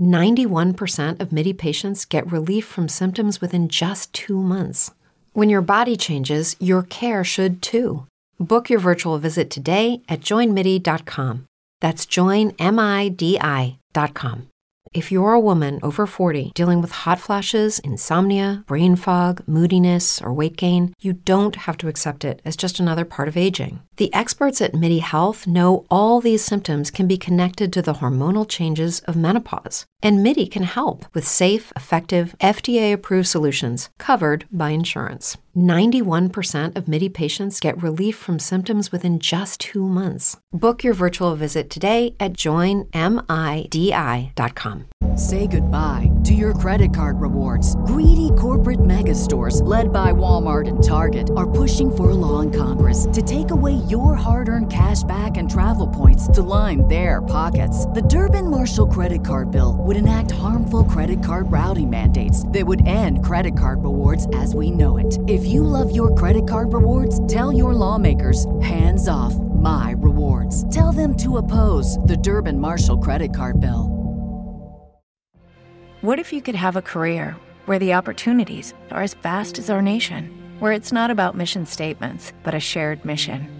91% of MIDI patients get relief from symptoms within just two months. When your body changes, your care should too. Book your virtual visit today at joinmidi.com. That's joinmidi.com. If you're a woman over 40 dealing with hot flashes, insomnia, brain fog, moodiness, or weight gain, you don't have to accept it as just another part of aging. The experts at MIDI Health know all these symptoms can be connected to the hormonal changes of menopause. And MIDI can help with safe, effective, FDA approved solutions covered by insurance. 91% of MIDI patients get relief from symptoms within just two months. Book your virtual visit today at joinmidi.com. Say goodbye to your credit card rewards. Greedy corporate mega stores, led by Walmart and Target, are pushing for a law in Congress to take away your hard earned cash back and travel points to line their pockets. The Durbin Marshall credit card bill would enact harmful credit card routing mandates that would end credit card rewards as we know it. If you love your credit card rewards, tell your lawmakers hands off my rewards. Tell them to oppose the Durbin Marshall credit card bill. What if you could have a career where the opportunities are as vast as our nation, where it's not about mission statements, but a shared mission?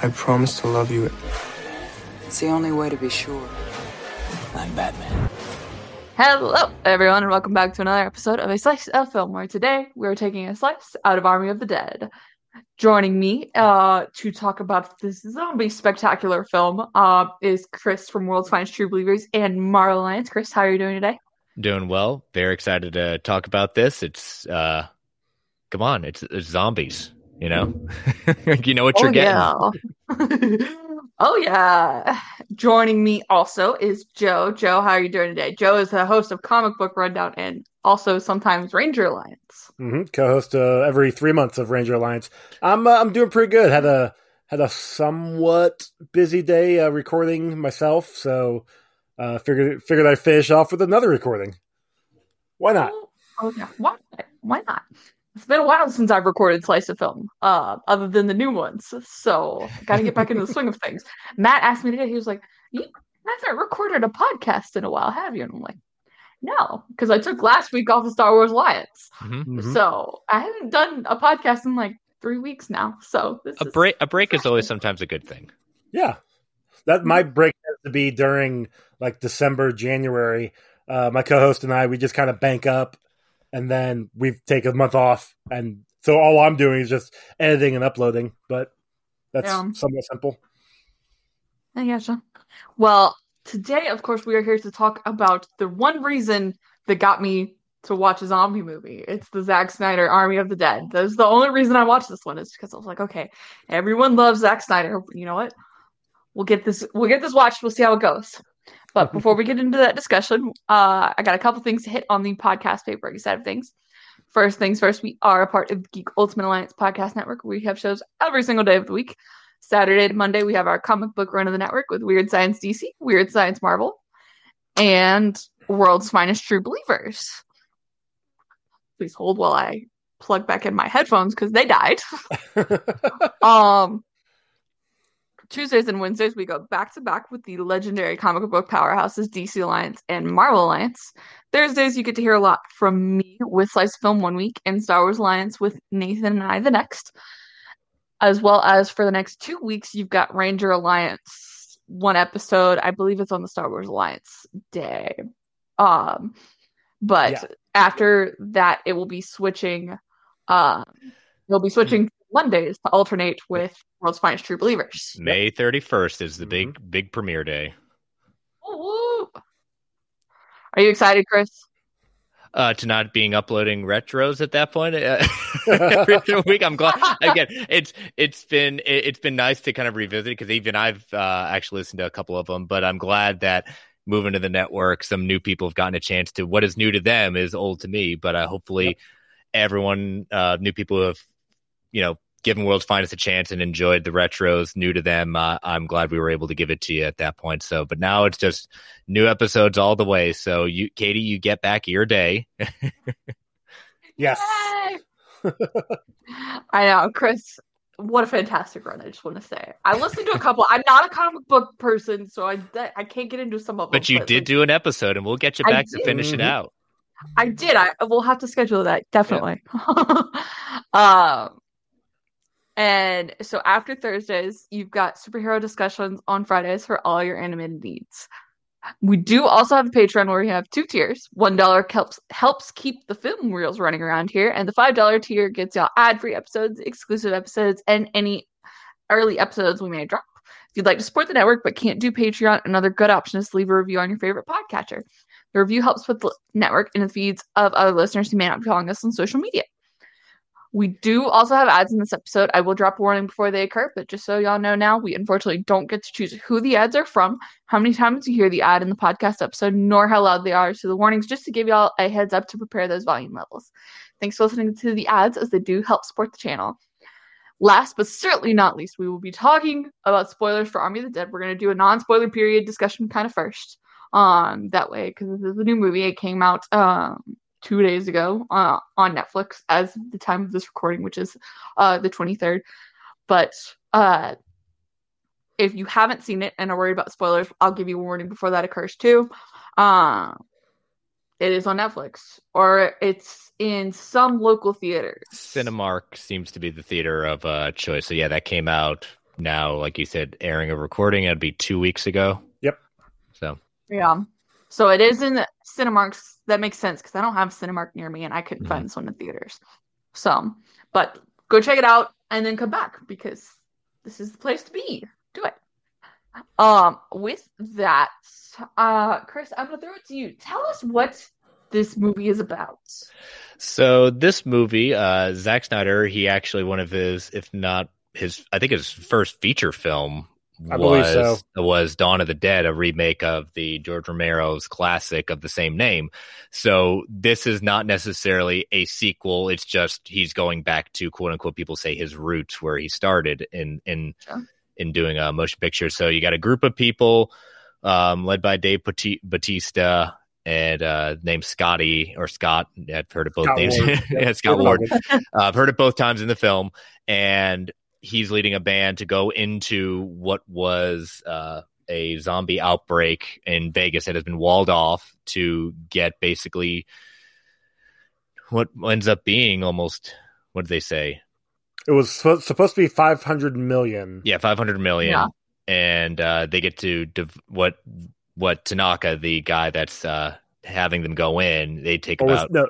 I promise to love you. It's the only way to be sure. I'm Batman. Hello, everyone, and welcome back to another episode of A Slice of Film, where today we are taking a slice out of Army of the Dead. Joining me uh, to talk about this zombie spectacular film uh, is Chris from World's Finest True Believers and Marla Lyons. Chris, how are you doing today? Doing well. Very excited to talk about this. It's uh, come on, it's, it's zombies. You know, you know what oh, you're getting. Yeah. oh yeah. Joining me also is Joe. Joe, how are you doing today? Joe is the host of Comic Book Rundown and also sometimes Ranger Alliance. Mm-hmm. Co-host uh, every three months of Ranger Alliance. I'm uh, I'm doing pretty good. Had a had a somewhat busy day uh, recording myself, so uh, figured figured I'd finish off with another recording. Why not? Oh, oh yeah, why why not? It's been a while since I've recorded Slice of Film, uh, other than the new ones. So got to get back into the swing of things. Matt asked me today. He was like, "You haven't recorded a podcast in a while, have you?" And I'm like, "No," because I took last week off of Star Wars Alliance. Mm-hmm. So I haven't done a podcast in like three weeks now. So this A is break, a break is always sometimes a good thing. Yeah, that my break has to be during like December, January. Uh, my co-host and I, we just kind of bank up, and then we've take a month off, and so all I'm doing is just editing and uploading. But that's Yeah. somewhat simple. I gotcha. Well, today, of course, we are here to talk about the one reason that got me to watch a zombie movie. It's the Zack Snyder Army of the Dead. That's the only reason I watched this one is because I was like, okay, everyone loves Zack Snyder. You know what? we'll get this we'll get this watched. We'll see how it goes. But before we get into that discussion, uh, I got a couple things to hit on the podcast paper side of things. First things first, we are a part of the Geek Ultimate Alliance podcast network. We have shows every single day of the week. Saturday to Monday, we have our comic book run of the network with Weird Science DC, Weird Science Marvel, and World's Finest True Believers. Please hold while I plug back in my headphones because they died. um, Tuesdays and Wednesdays, we go back to back with the legendary comic book powerhouses DC Alliance and Marvel Alliance. Thursdays, you get to hear a lot from me with Slice of Film one week and Star Wars Alliance with Nathan and I the next. As well as for the next two weeks, you've got Ranger Alliance one episode. I believe it's on the Star Wars Alliance day. Um, but yeah. after that, it will be switching. Um, you'll be switching Mondays to alternate with World's Finest True Believers. May 31st is the big mm-hmm. big premiere day. Ooh. Are you excited, Chris? Uh, to not being uploading retros at that point uh, every week. I'm glad. Again, it's it's been it, has been nice to kind of revisit because even I've uh, actually listened to a couple of them, but I'm glad that moving to the network, some new people have gotten a chance to. What is new to them is old to me, but uh, hopefully, yep. everyone, uh, new people have you know given World's Finest a chance and enjoyed the retros new to them. Uh, I'm glad we were able to give it to you at that point. So, but now it's just new episodes all the way. So, you, Katie, you get back your day. yes. I know, Chris. What a fantastic run! I just want to say, I listened to a couple. I'm not a comic book person, so I I can't get into some of them. But you but did like, do an episode, and we'll get you back to finish it out. I did. I we'll have to schedule that definitely. Yeah. um, and so after Thursdays, you've got superhero discussions on Fridays for all your animated needs. We do also have a Patreon where we have two tiers. One dollar helps helps keep the film reels running around here, and the five dollar tier gets y'all ad free episodes, exclusive episodes, and any early episodes we may drop. If you'd like to support the network but can't do Patreon, another good option is to leave a review on your favorite podcatcher. The review helps with the network in the feeds of other listeners who may not be following us on social media. We do also have ads in this episode. I will drop a warning before they occur, but just so y'all know now, we unfortunately don't get to choose who the ads are from, how many times you hear the ad in the podcast episode, nor how loud they are. So the warnings just to give y'all a heads up to prepare those volume levels. Thanks for listening to the ads as they do help support the channel. Last but certainly not least, we will be talking about spoilers for Army of the Dead. We're going to do a non-spoiler period discussion kind of first. Um, that way, because this is a new movie. It came out um two days ago uh, on Netflix as the time of this recording, which is uh, the 23rd. But uh, if you haven't seen it and are worried about spoilers, I'll give you a warning before that occurs too. Uh, it is on Netflix or it's in some local theaters. Cinemark seems to be the theater of uh, choice. So yeah, that came out now, like you said, airing a recording. It'd be two weeks ago. Yep. So yeah. So it is in Cinemark's. That makes sense because I don't have Cinemark near me and I couldn't mm-hmm. find this one in theaters. So, but go check it out and then come back because this is the place to be. Do it. Um, with that, uh, Chris, I'm gonna throw it to you. Tell us what this movie is about. So this movie, uh, Zack Snyder, he actually one of his, if not his, I think his first feature film I believe so. was Dawn of the Dead, a remake of the George Romero's classic of the same name. So this is not necessarily a sequel. It's just he's going back to quote unquote people say his roots where he started in in sure. in doing a motion picture. So you got a group of people um, led by Dave Batista and uh, named Scotty or Scott. I've heard it both Scott names. Ward. yeah, Scott Ward. uh, I've heard it both times in the film, and he's leading a band to go into what was uh, a zombie outbreak in Vegas that has been walled off to get basically what ends up being almost what did they say? It was supposed to be 500 million. Yeah, 500 million. Yeah. And uh, they get to div- what what Tanaka, the guy that's uh, having them go in, they take or about was, no,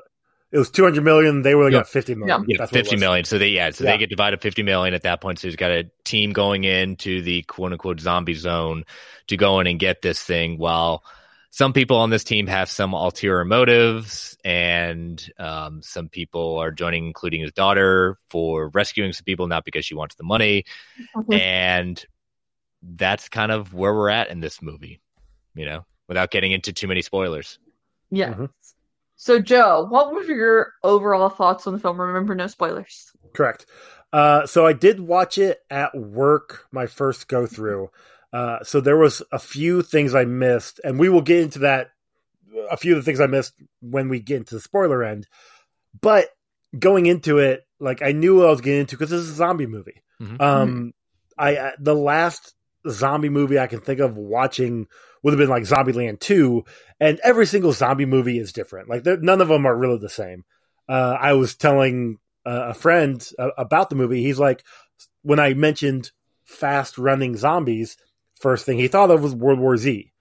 it was 200 million. They were yeah. 50 million. Yeah, 50 million. So they, yeah, so yeah. they get divided 50 million at that point. So he's got a team going into the quote unquote zombie zone to go in and get this thing while some people on this team have some ulterior motives and um, some people are joining, including his daughter for rescuing some people, not because she wants the money. Mm-hmm. And that's kind of where we're at in this movie, you know, without getting into too many spoilers. Yeah. Mhm. So, Joe, what were your overall thoughts on the film? Remember, no spoilers. Correct. Uh, so I did watch it at work, my first go through. Uh, so there was a few things I missed, and we will get into that. A few of the things I missed when we get into the spoiler end, but going into it, like I knew what I was getting into because this is a zombie movie. Mhm. Um, I uh, the last zombie movie I can think of watching would have been like Zombieland two, and every single zombie movie is different. Like none of them are really the same. Uh, I was telling uh, a friend uh, about the movie. He's like, when I mentioned fast running zombies, first thing he thought of was World War Z.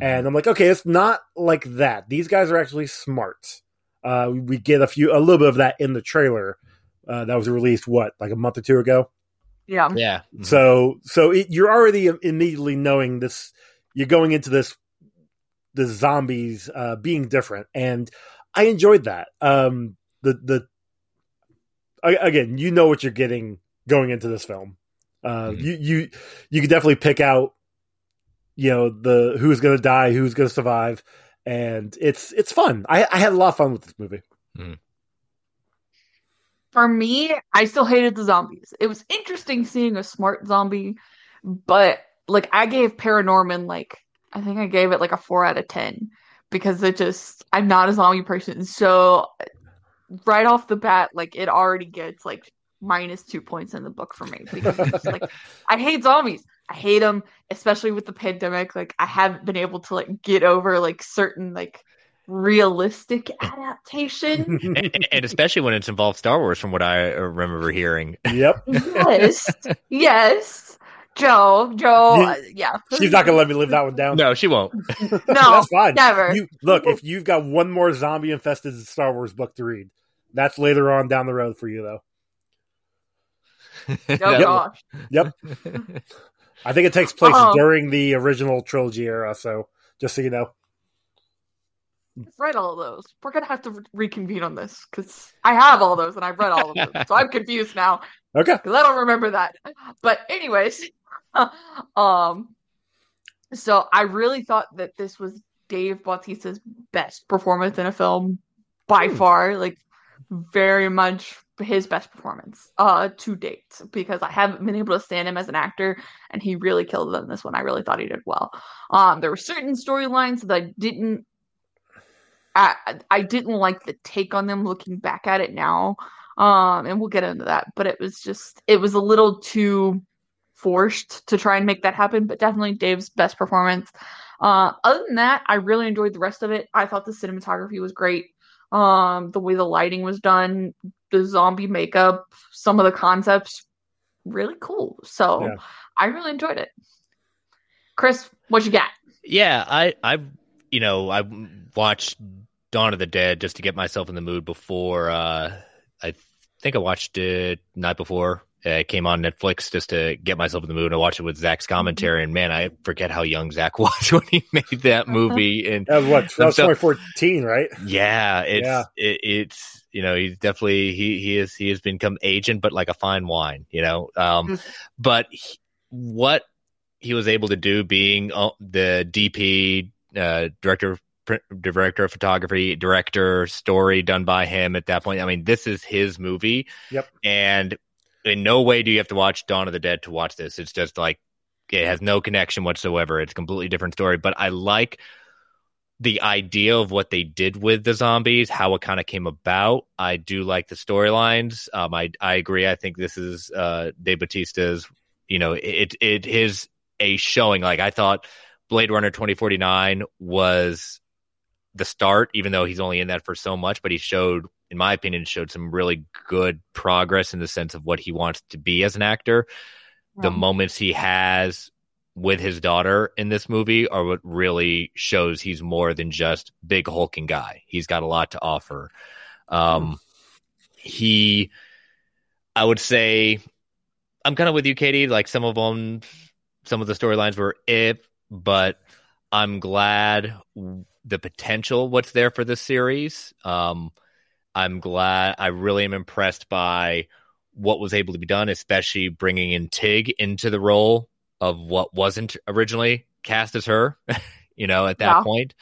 And I'm like, okay, it's not like that. These guys are actually smart. Uh, we get a few, a little bit of that in the trailer uh, that was released, what, like a month or two ago? Yeah. Yeah. So, so it, you're already immediately knowing this. You're going into this, the zombies uh, being different, and I enjoyed that. Um, the the I- again, you know what you're getting going into this film. Uh, Mhm. You you you can definitely pick out, you know, the who's going to die, who's going to survive, and it's it's fun. I, I had a lot of fun with this movie. For me, I still hated the zombies. It was interesting seeing a smart zombie, but like I gave Paranorman like I think I gave it like a four out of ten because it just I'm not a zombie person. So right off the bat, like it already gets like minus two points in the book for me because like I hate zombies. I hate them, especially with the pandemic. Like I haven't been able to like get over like certain like realistic adaptation. and, and especially when it's involved Star Wars, from what I remember hearing. Yep, yes, yes, Joe, Joe, You- uh, yeah. she's not going to let me live that one down. No, she won't. No, that's fine. never. You look if you've got one more zombie infested Star Wars book to read. That's later on down the road for you, though. Oh That- gosh. Yep. I think it takes place Uh-oh. during the original trilogy era, so just so you know. I've read all of those. We're gonna have to re- reconvene on this because I have all those and I've read all of them, so I'm confused now Okay. because I don't remember that. But anyways, um, so I really thought that this was Dave Bautista's best performance in a film by Hmm. far, like very much his best performance uh to date because I haven't been able to stand him as an actor and he really killed it in this one. I really thought he did well. Um there were certain storylines that I didn't I I didn't like the take on them looking back at it now. Um and we'll get into that, but it was just it was a little too forced to try and make that happen, but definitely Dave's best performance. Uh other than that, I really enjoyed the rest of it. I thought the cinematography was great. Um the way the lighting was done, the zombie makeup, some of the concepts really cool. So Yeah. I really enjoyed it. Chris, what you got? Yeah, I, I, you know, I watched Dawn of the Dead just to get myself in the mood before. Uh, I think I watched it night before uh, it came on Netflix just to get myself in the mood. I watched it with Zack's commentary, and man, I forget how young Zach was when he made that movie. And That was what? That was So- 2014, right? yeah, it's Yeah. It, it's you know he's definitely he he is he has become agent, but like a fine wine, you know. Um, Mhm. but he- what he was able to do, being uh, the DP uh, director, director of photography, director, story done by him at that point. I mean, this is his movie. Yep. And in no way do you have to watch Dawn of the Dead to watch this. It's just like it has no connection whatsoever. It's a completely different story. But I like the idea of what they did with the zombies, how it kind of came about. I do like the storylines. Um, I I agree. I think this is uh, De Batista's. You know, it it is a showing. Like I thought, Blade Runner twenty forty nine was the start, even though he's only in that for so much. But he showed, in my opinion, showed some really good progress in the sense of what he wants to be as an actor. The moments he has with his daughter in this movie are what really shows he's more than just big hulking guy. He's got a lot to offer. Um, he, I would say, I'm kind of with you, Katie. Like some of them, some of the storylines were if, but I'm glad the potential what's there for this series. Um, I'm glad. I really am impressed by what was able to be done, especially bringing in Tig into the role of what wasn't originally cast as her. you know, at that point.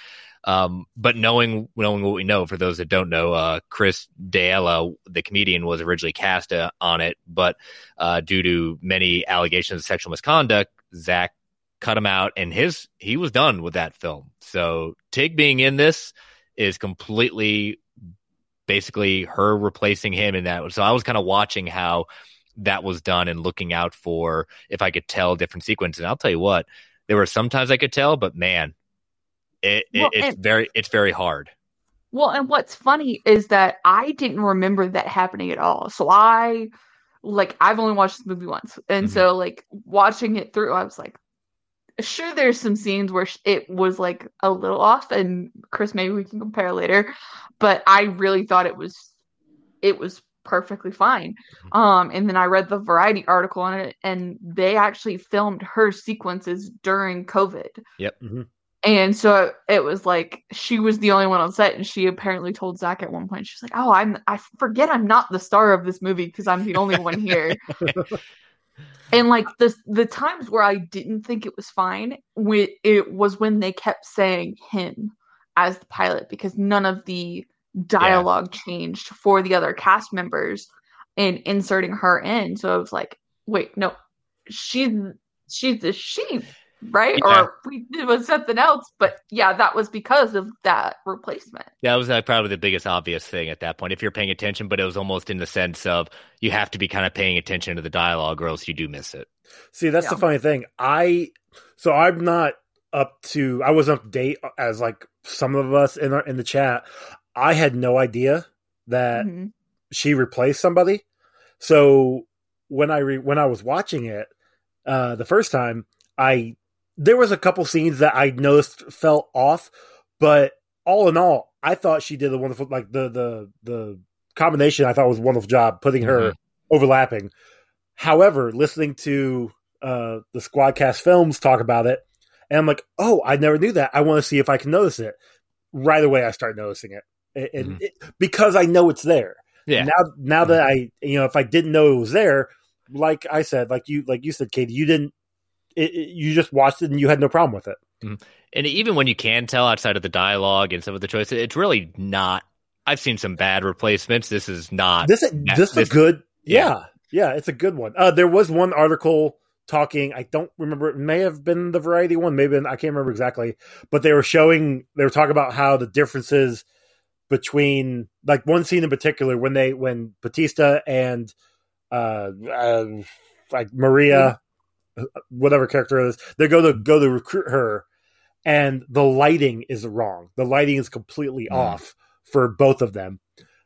Um, but knowing knowing what we know, for those that don't know, uh, Chris D'Elia, the comedian, was originally cast uh, on it, but uh, due to many allegations of sexual misconduct, Zack cut him out, and his he was done with that film. So Tig being in this is completely basically her replacing him in that. So I was kind of watching how that was done and looking out for if I could tell different sequences. And I'll tell you what, there were sometimes I could tell, but man, it, it it's and- very it's very hard. Well, and what's funny is that I didn't remember that happening at all. So I like I've only watched this movie once. And Mhm. so like watching it through I was like sure there's some scenes where it was like a little off and Chris maybe we can compare later, but I really thought it was it was perfectly fine. Um and then I read the variety article on it and they actually filmed her sequences during COVID. Yep. And so it was like she was the only one on set, and she apparently told Zack at one point, she's like, "Oh, I'm I forget I'm not the star of this movie because I'm the only one here." and like the the times where I didn't think it was fine, when it was when they kept saying him as the pilot because none of the dialogue changed for the other cast members and inserting her in. So I was like, wait, no, she's she's the she, right? Yeah. Or we it was something else. But yeah, that was because of that replacement. That was like, probably the biggest obvious thing at that point, if you're paying attention. But it was almost in the sense of you have to be kind of paying attention to the dialogue, or else you do miss it. See, that's the funny thing. I so I'm not up to. I wasn't up to date as like some of us in our in the chat. I had no idea that Mhm. she replaced somebody. So when I re, when I was watching it uh, the first time, I there was a couple scenes that I noticed felt off, but all in all, I thought she did a wonderful like the the the combination. I thought was a wonderful job putting her overlapping. However, listening to uh, the Squadcast films talk about it, and I'm like, oh, I never knew that. I want to see if I can notice it. Right away, I start noticing it, and, Mhm. it- because I know it's there. Yeah. Now, now that I, you know, if I didn't know it was there, like I said, like you, like you said, Katie, you didn't. It, it- you just watched it and you had no problem with it. And even when you can tell outside of the dialogue and some of the choices, it's really not. I've seen some bad replacements. This is not. This, this is a good. yeah. Yeah, yeah, it's a good one. Uh, there was one article talking. I don't remember. It may have been the Variety one. Maybe I can't remember exactly. But they were showing. They were talking about how the differences between like one scene in particular when they when Batista and uh, uh like Maria, whatever character it is, they go to go to recruit her, and the lighting is wrong. The lighting is completely Mm. off for both of them.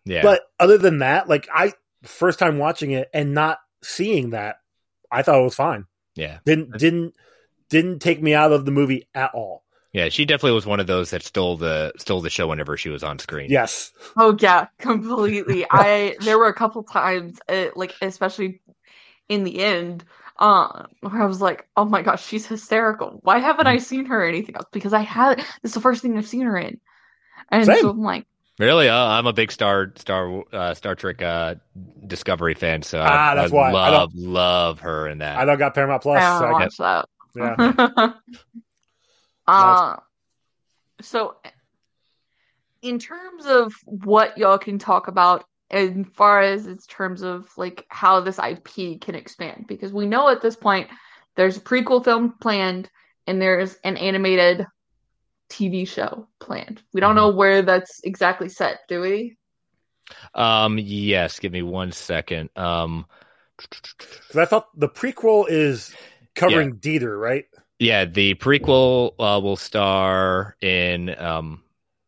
yeah. But other than that, like I first time watching it and not seeing that, I thought it was fine. yeah. Didn't didn't didn't take me out of the movie at all. Yeah. She definitely was one of those that stole the stole the show whenever she was on screen. Yes. Oh yeah, completely. I there were a couple times, uh, like especially in the end, uh, where I was like, "Oh my gosh, she's hysterical. Why haven't I seen her in anything else? Because I had this is the first thing I've seen her in." And Same. so I'm like, Really? Uh, I'm a big Star Star uh, Star Trek uh, Discovery fan, so Ah, I, that's I why. I love love her in that. I don't got Paramount Plus, I don't I watch that. yeah. uh, so in terms of what y'all can talk about as far as in terms of like how this IP can expand, because we know at this point there's a prequel film planned and there's an animated TV show planned. We don't know where that's exactly set, do we? Um, yes. Give me one second. Um, Because I thought the prequel is covering Dieter, right? yeah, the prequel uh, will star in um,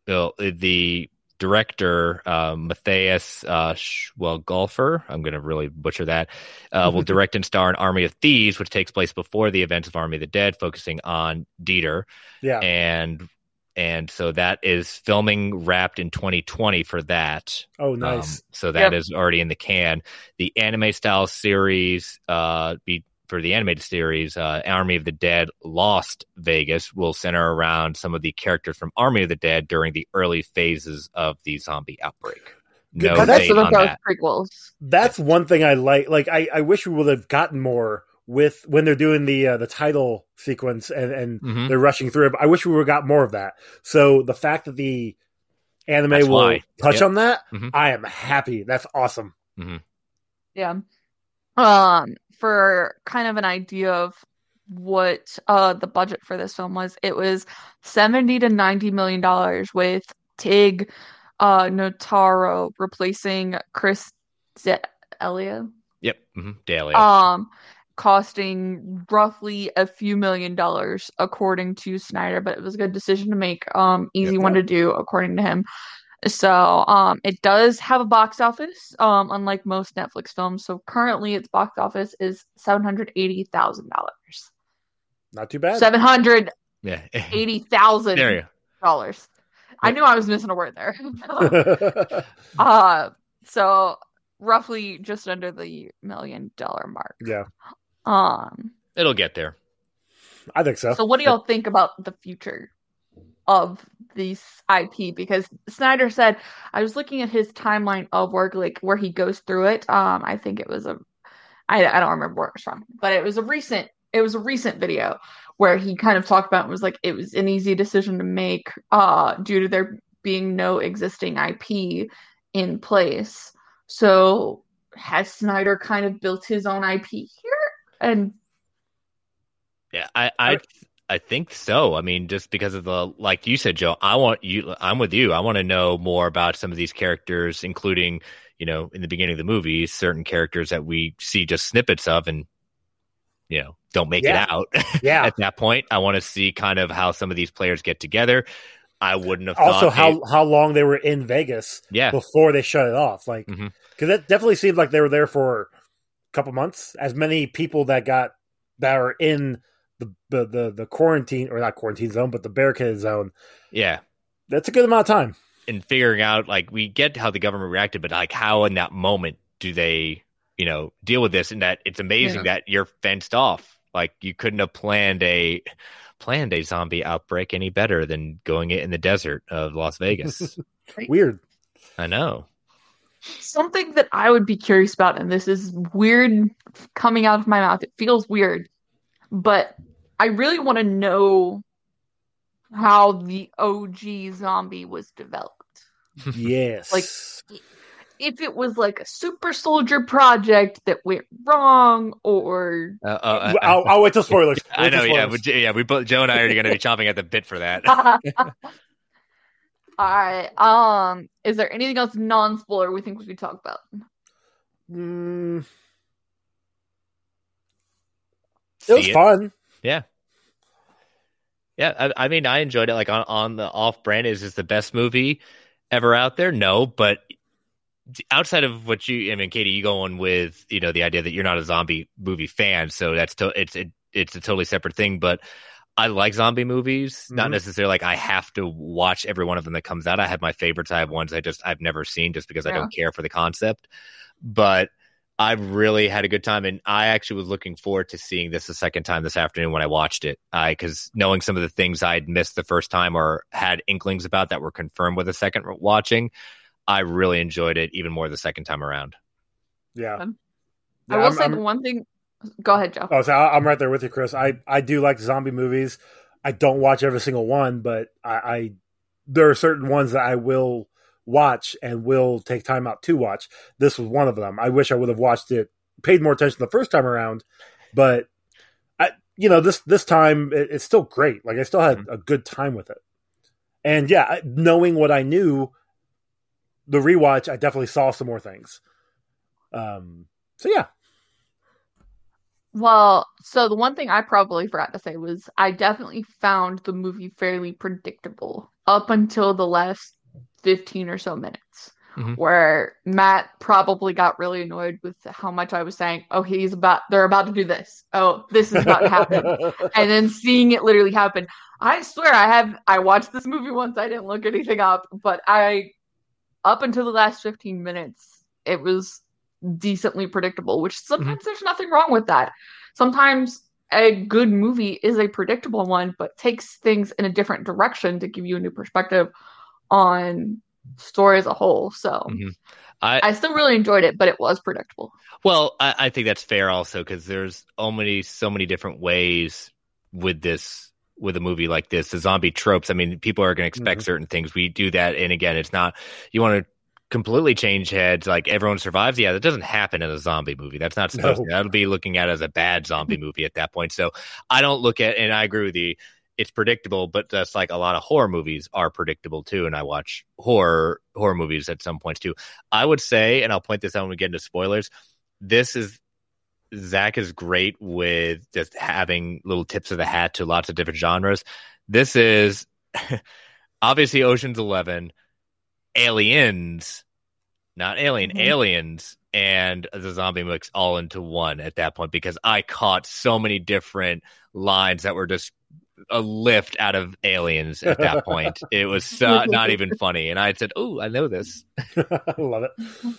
the director uh, Matthias uh, Sh- well Golfer. I'm going to really butcher that. Uh, will direct and star in Army of Thieves, which takes place before the events of Army of the Dead, focusing on Dieter. Yeah. and and so that is filming wrapped in 2020 for that. Oh, nice. Um, so that Yep. is already in the can. The anime style series, uh, be for the animated series, uh, Army of the Dead Lost Vegas will center around some of the characters from Army of the Dead during the early phases of the zombie outbreak. No That's date on that. prequels. That's one thing I like. Like I, I wish we would have gotten more with when they're doing the uh, the title sequence and and Mhm. they're rushing through it. I wish we would have got more of that. So the fact that the anime That's will why. touch Yep. on that, Mhm. I am happy. That's awesome. Yeah. Um, for kind of an idea of what uh the budget for this film was, it was 70 to 90 million dollars with Tig uh Notaro replacing Chris Elia. Yep. hmm Daily. Um costing roughly a few million dollars according to Snyder, but it was a good decision to make. Um easy Yep. one to do according to him. So um it does have a box office, um, unlike most Netflix films. So currently its box office is seven hundred eighty thousand dollars. Not too bad. Seven hundred yeah. eighty thousand there you go. dollars. I knew I was missing a word there. uh so roughly just under the million dollar mark. yeah, Um It'll get there. I think so. So what do y'all think about the future of this IP? Because Snyder said I was looking at his timeline of work, like where he goes through it. Um, I think it was a, I I don't remember where it was from, but it was a recent, it was a recent video where he kind of talked about it was like it was an easy decision to make, uh, due to there being no existing IP in place. So has Snyder kind of built his own IP here? And Yeah, I, I, I think so. I mean, just because of the, like you said, Joe, I want you, I'm with you. I want to know more about some of these characters, including, you know, in the beginning of the movie, certain characters that we see just snippets of and, you know, don't make Yeah. it out. yeah. At that point, I want to see kind of how some of these players get together. I wouldn't have Also, thought how they- how long they were in Vegas yeah, before they shut it off? Like, because Mhm. it definitely seemed like they were there for a couple months. As many people that got that are in the the the, the quarantine or not quarantine zone, but the barricaded zone. yeah. That's a good amount of time. and figuring out like we get how the government reacted, but like how in that moment do they, you know, deal with this? And that it's amazing that you're fenced off. Like you couldn't have planned a planned a zombie outbreak any better than going it in the desert of Las Vegas. Weird. I know. something that I would be curious about, and this is weird coming out of my mouth. It feels weird, but I really want to know how the OG zombie was developed. Yes. Like, If it was like a super soldier project that went wrong, or Uh, uh, I'll, I'll wait till spoilers. I Wait till know. Yeah, spoilers. but, yeah. We both Joe and I are going to be chomping at the bit for that. all right. Um, is there anything else non-spoiler we think we could talk about? Mm, it was it. fun. Yeah. Yeah, I, I mean, I enjoyed it. Like on, on the off brand, is this the best movie ever out there? No, but outside of what you, I mean, Katie, you go on with you know the idea that you're not a zombie movie fan, so that's to, it's it, it's a totally separate thing. But I like zombie movies, not Mhm. necessarily like I have to watch every one of them that comes out. I have my favorites. I have ones I just I've never seen just because I don't care for the concept. But I really had a good time, and I actually was looking forward to seeing this a second time this afternoon when I watched it. I because knowing some of the things I'd missed the first time or had inklings about that were confirmed with a second watching, I really enjoyed it even more the second time around. Yeah. Um, Yeah, I will I'm- say I'm- the one thing. Go ahead, Joe. Oh, so I- I'm right there with you, Chris. I, I do like zombie movies. I don't watch every single one, but I, I there are certain ones that I will watch and will take time out to watch. This was one of them. I wish I would have watched it, paid more attention the first time around, but I, you know, this this time it, it's still great. Like I still had a good time with it, and yeah, knowing what I knew, the rewatch, I definitely saw some more things. Um. So yeah, Well, so the one thing I probably forgot to say was I definitely found the movie fairly predictable up until the last 15 or so minutes, Mhm. where Matt probably got really annoyed with how much I was saying, oh, he's about, they're about to do this. Oh, this is about to happen. and then seeing it literally happen. I swear I have, I watched this movie once, I didn't look anything up, but I, up until the last 15 minutes, it was decently predictable, which sometimes there's nothing wrong with that. Sometimes a good movie is a predictable one, but takes things in a different direction to give you a new perspective on story as a whole. So Mhm. I, I still really enjoyed it, but it was predictable. Well, I, I think that's fair also because there's so many so many different ways with this with a movie like this. The zombie tropes. I mean, people are going to expect Mhm. certain things. We do that, and again, it's not you want to completely change heads like everyone survives. Yeah, that doesn't happen in a zombie movie. That's not supposed No. to. That'll be looking at as a bad zombie movie at that point. So I don't look at, and I agree with you. It's predictable, but that's like a lot of horror movies are predictable too. And I watch horror horror movies at some points too. I would say, and I'll point this out when we get into spoilers. This is Zack is great with just having little tips of the hat to lots of different genres. This is obviously Ocean's Eleven, Aliens, not Alien, Mhm. Aliens, and the zombie mix all into one at that point because I caught so many different lines that were just a lift out of Aliens at that point. it was so, not even funny, and I said, "Oh, I know this." I love it.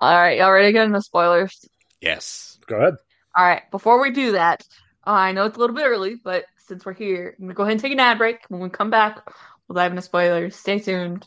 All right, y'all ready to get into spoilers? Yes. Go ahead. All right, before we do that, uh, I know it's a little bit early, but since we're here, I'm gonna go ahead and take an ad break. When we come back, we'll dive into spoilers. Stay tuned.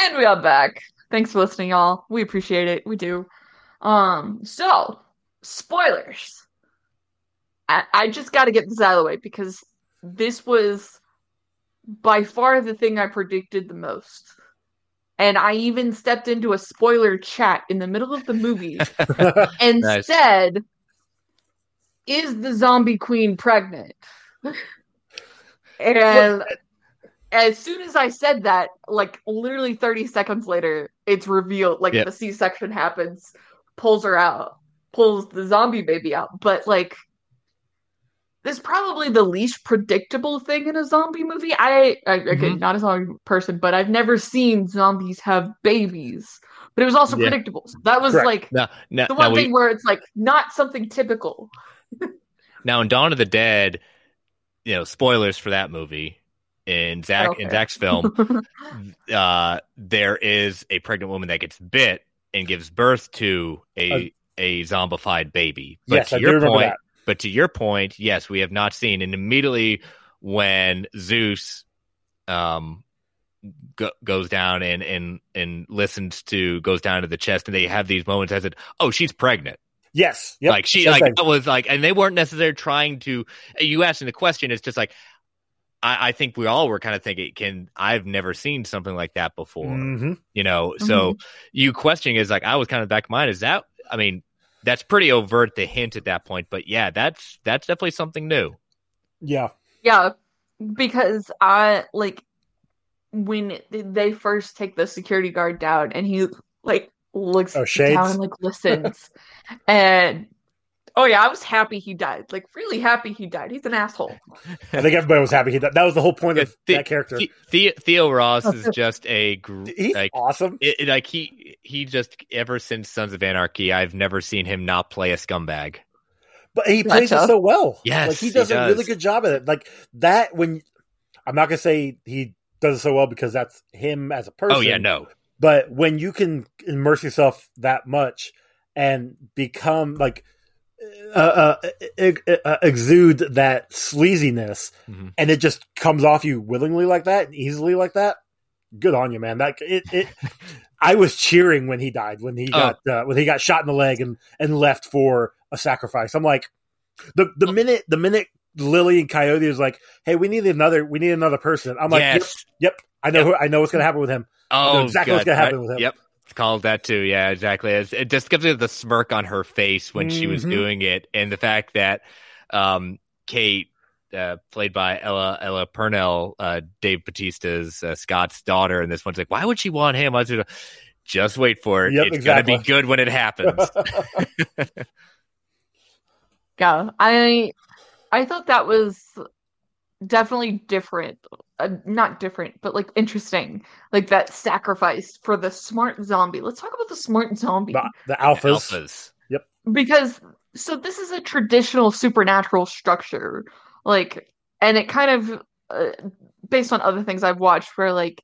And we are back. Thanks for listening, y'all. We appreciate it. We do. Um, so spoilers. I, I just got to get this out of the way because this was by far the thing I predicted the most. And I even stepped into a spoiler chat in the middle of the movie and Nice. said, Is the zombie queen pregnant? and as soon as I said that, like literally 30 seconds later, it's revealed like Yep. the C section happens, pulls her out, pulls the zombie baby out. But like this is probably the least predictable thing in a zombie movie. I, I again, Mhm. not a zombie person, but I've never seen zombies have babies. But it was also Yeah. predictable. So that was Correct. like Now, now, the one we- thing where it's like not something typical. Now in Dawn of the Dead, you know, spoilers for that movie. In Zack in Okay. Zack's film, uh, there is a pregnant woman that gets bit and gives birth to a Uh, a zombified baby. But Yes, to I do your remember point, that. but to your point, yes, we have not seen. And immediately when Zeus um go, goes down and and and listens to goes down to the chest, and they have these moments. I said, "Oh, she's pregnant." Yes. Yep. like she Same like thing. that was like and they weren't necessarily trying to you asking the question it's just like I, I think we all were kind of thinking can i've never seen something like that before Mhm. you know so you questioning is like i was kind of back of mind is that i mean that's pretty overt the hint at that point but yeah that's that's definitely something new Yeah. Yeah, because I like when they first take the security guard down and he like looks Oh, shades? down and like listens and oh yeah, I was happy he died. Like really happy he died. He's an asshole. I think everybody was happy. He, that was the whole point of The- that character. The- The- Theo Ross is just a gr- He's like awesome. it, it- like he he just ever since Sons of Anarchy, I've never seen him not play a scumbag. But he plays it so well. Yes, like he he does, a really good job at it. Like that when I'm not gonna say he does it so well because that's him as a person. Oh yeah, no, But when you can immerse yourself that much and become like uh, uh, uh, exude that sleaziness, Mhm. and it just comes off you willingly like that and easily like that. Good on you, man. That it. it I was cheering when he died when he Oh. got uh, when he got shot in the leg and and left for a sacrifice. I'm like the the minute the minute Lily and Coyote was like, "Hey, we need another we need another person." I'm like, yes. "Yep, yep, I know who, I know what's gonna happen with him." Oh, know exactly what's God. gonna happen I- with him. Yep, it's called that too. Yeah, exactly. It's, it just gives me the smirk on her face when she was Mhm. doing it, and the fact that um, Kate, uh, played by Ella Ella Purnell, uh, Dave Batista's uh, Scott's daughter, and this one's like, why would she want him? I was just, just wait for it. Yep, it's exactly. gonna be good when it happens. Yeah, I I thought that was definitely different. Uh, not different, but like interesting. Like that sacrifice for the smart zombie. Let's talk about the smart zombie The, the alphas. Alphas. because so this is a traditional supernatural structure. Like and it kind of uh, based on other things I've watched where like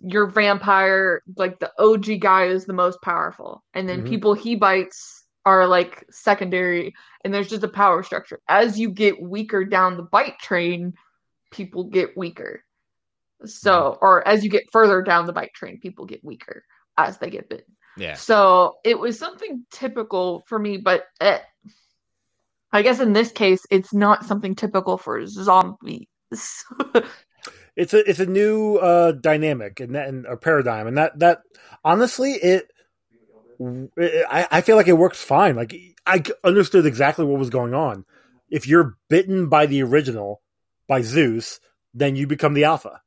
your vampire like the OG guy is the most powerful and then Mhm. people he bites are like secondary and there's just a power structure. As you get weaker down the bite train, people get weaker. So, or as you get further down the bike train, people get weaker as they get bitten. Yeah. So it was something typical for me, but uh I guess in this case, it's not something typical for zombies. it's a it's a new uh dynamic and that and a paradigm and that that honestly it, it I, I feel like it works fine like i understood exactly what was going on if you're bitten by the original by zeus then you become the alpha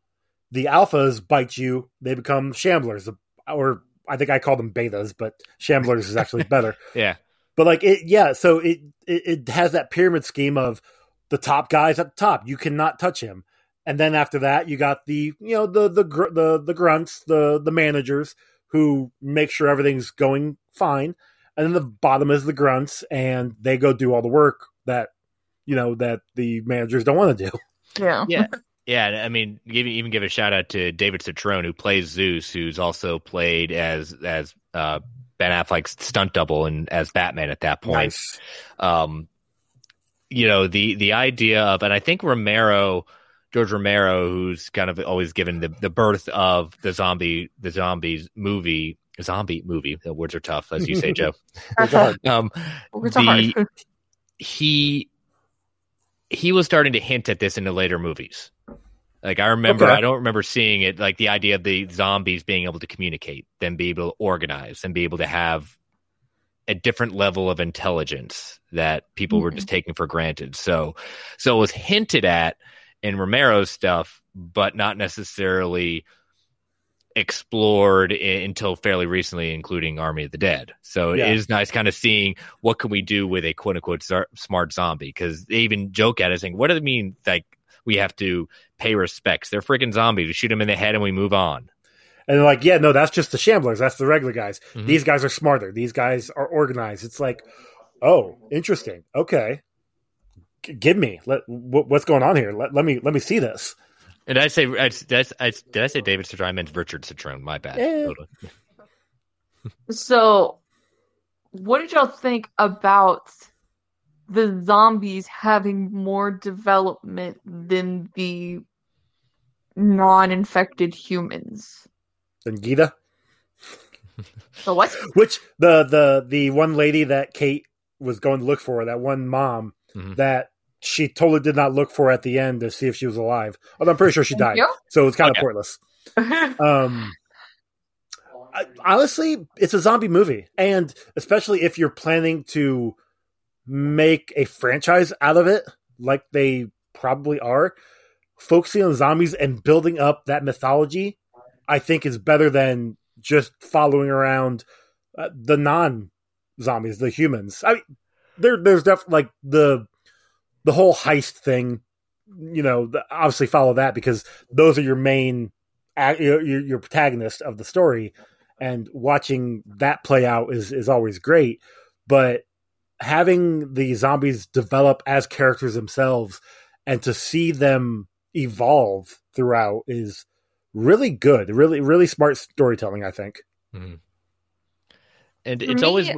the alphas bite you they become shamblers or i think i call them betas but shamblers is actually better Yeah. but like it yeah so it, it it has that pyramid scheme of the top guys at the top you cannot touch him and then after that you got the you know the the gr- the the grunts the the managers who make sure everything's going fine and then the bottom is the grunts and they go do all the work that you know that the managers don't want to do yeah. Yeah. Yeah, I mean, give, even give a shout out to David Cetrone, who plays Zeus, who's also played as as uh, Ben Affleck's stunt double and as Batman at that point. nice Um, you know the the idea of, and I think Romero, George Romero, who's kind of always given the the birth of the zombie the zombies movie zombie movie. The words are tough, as you say, Joe. Words are hard. Um, Words are hard. the, he he was starting to hint at this in the later movies. Like I remember, Okay. I don't remember seeing it. Like the idea of the zombies being able to communicate, then be able to organize, and be able to have a different level of intelligence that people were mm-hmm. just taking for granted. So, so it was hinted at in Romero's stuff, but not necessarily explored I- until fairly recently, including Army of the Dead. So Yeah. it is nice kind of seeing what can we do with a quote unquote smart zombie because they even joke at it saying, "What does it mean like we have to pay respects? They're freaking zombies. We shoot them in the head and we move on." And they're like, yeah, no, that's just the shamblers. That's the regular guys. Mhm. These guys are smarter. These guys are organized. It's like, oh, interesting. Okay, G- give me. Let wh- what's going on here? Let, let me let me see this. And I say I, did, I, did I say David Cetrone? I meant Richard Cetrone. My bad. Eh. Totally. So, what did y'all think about the zombies having more development than the non-infected humans? And Gita, So what? which the the the one lady that Kate was going to look for, that one mom Mhm. that she totally did not look for at the end to see if she was alive. Although I'm pretty sure she died, so it's kind of Okay. pointless. Um, I, honestly, it's a zombie movie, and especially if you're planning to make a franchise out of it, like they probably are, focusing on zombies and building up that mythology, I think is better than just following around uh, the non zombies, the humans. I mean, there, there's definitely like the the whole heist thing. You know, obviously follow that because those are your main your, your your protagonist of the story, and watching that play out is is always great. But having the zombies develop as characters themselves and to see them evolve throughout is really good. Really, really smart storytelling. I think. Mhm. And it's me- always.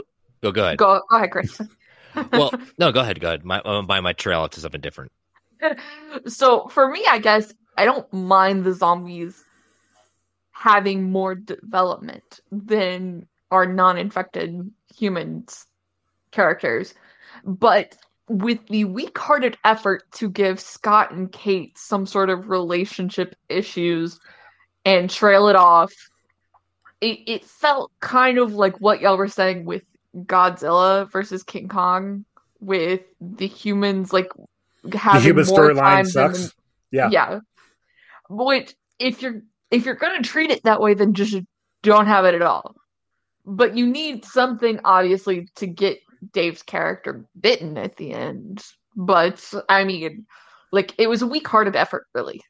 Oh, go ahead. Go, go ahead, Chris. well, no, go ahead. Go ahead. My uh, my my trail to something different. so for me, I guess I don't mind the zombies having more development than our non-infected humans characters, but with the weak-hearted effort to give Scott and Kate some sort of relationship issues and trail it off, it felt kind of like what y'all were saying with Godzilla versus King Kong, with the humans like having the human more storyline sucks. the- Yeah. yeah. Which if you're if you're gonna treat it that way, then just don't have it at all. But you need something obviously to get Dave's character bitten at the end. But I mean, like it was a weak-hearted effort, really.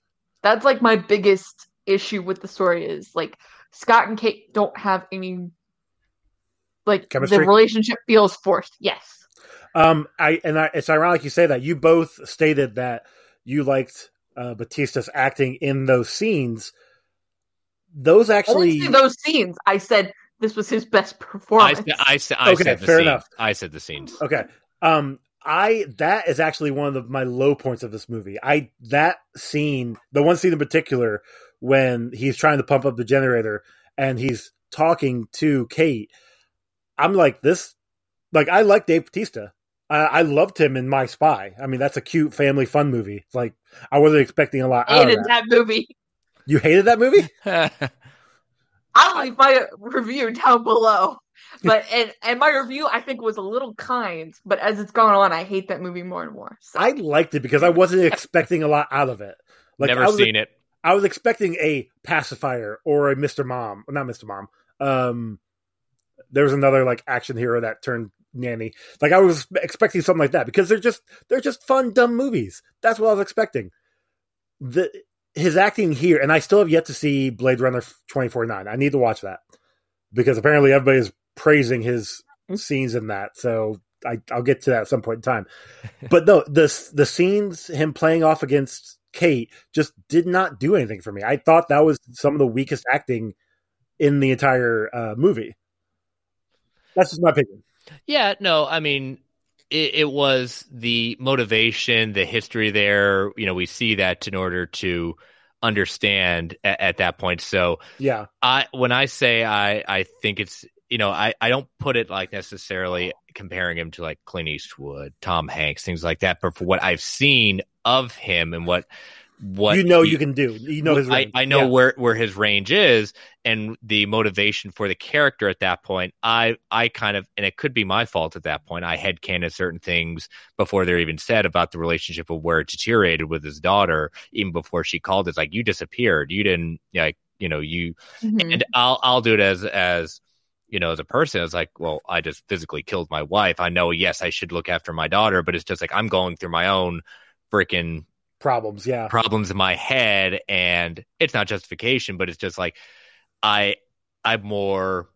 That's like my biggest issue with the story is like Scott and Kate don't have any like Chemistry? the relationship feels forced. Yes. Um, I and I, it's ironic you say that. You both stated that you liked uh, Batista's acting in those scenes. Those I actually, didn't say those scenes. I said this was his best performance. said I said I Okay, said the fair scenes. enough. I said the scenes. okay. Um, I that is actually one of the, my low points of this movie. I that scene, the one scene in particular, when he's trying to pump up the generator and he's talking to Kate. I'm like this, like I like Dave Batista. I, I loved him in My Spy. I mean, that's a cute family fun movie. It's like I wasn't expecting a lot. Out of hated that. that movie. You hated that movie? I'll leave my review down below. But and and my review I think was a little kind, but as it's gone on, I hate that movie more and more. So I liked it because I wasn't expecting a lot out of it. Like Never I was, seen it. I was expecting a pacifier or a Mr. Mom, not Mr. Mom. Um, there was another like action hero that turned nanny. Like I was expecting something like that because they're just they're just fun dumb movies. That's what I was expecting. The his acting here, and I still have yet to see Blade Runner twenty forty nine. I need to watch that because apparently everybody is praising his scenes in that. So I, I'll get to that at some point in time. But no, the the scenes him playing off against Kate just did not do anything for me. I thought that was some of the weakest acting in the entire uh, movie. That's just my opinion. Yeah, no, I mean, it, it was the motivation, the history there. You know, we see that in order to understand at, at that point. So, Yeah, I when I say I I think it's you know I I don't put it like necessarily comparing him to like Clint Eastwood, Tom Hanks, things like that. But for what I've seen of him and what what you know he- you can do. You know his. I, range. I know Yeah. where, where his range is and the motivation for the character at that point. I I kind of and it could be my fault at that point. I had headcanoned certain things before they're even said about the relationship of where it deteriorated with his daughter, even before she called. It's like you disappeared. You didn't like you know you Mhm. and I'll I'll do it as as you know as a person. It's like, well, I just physically killed my wife. I know, yes, I should look after my daughter, but it's just like I'm going through my own freaking Problems, yeah. problems in my head, and it's not justification, but it's just like I I more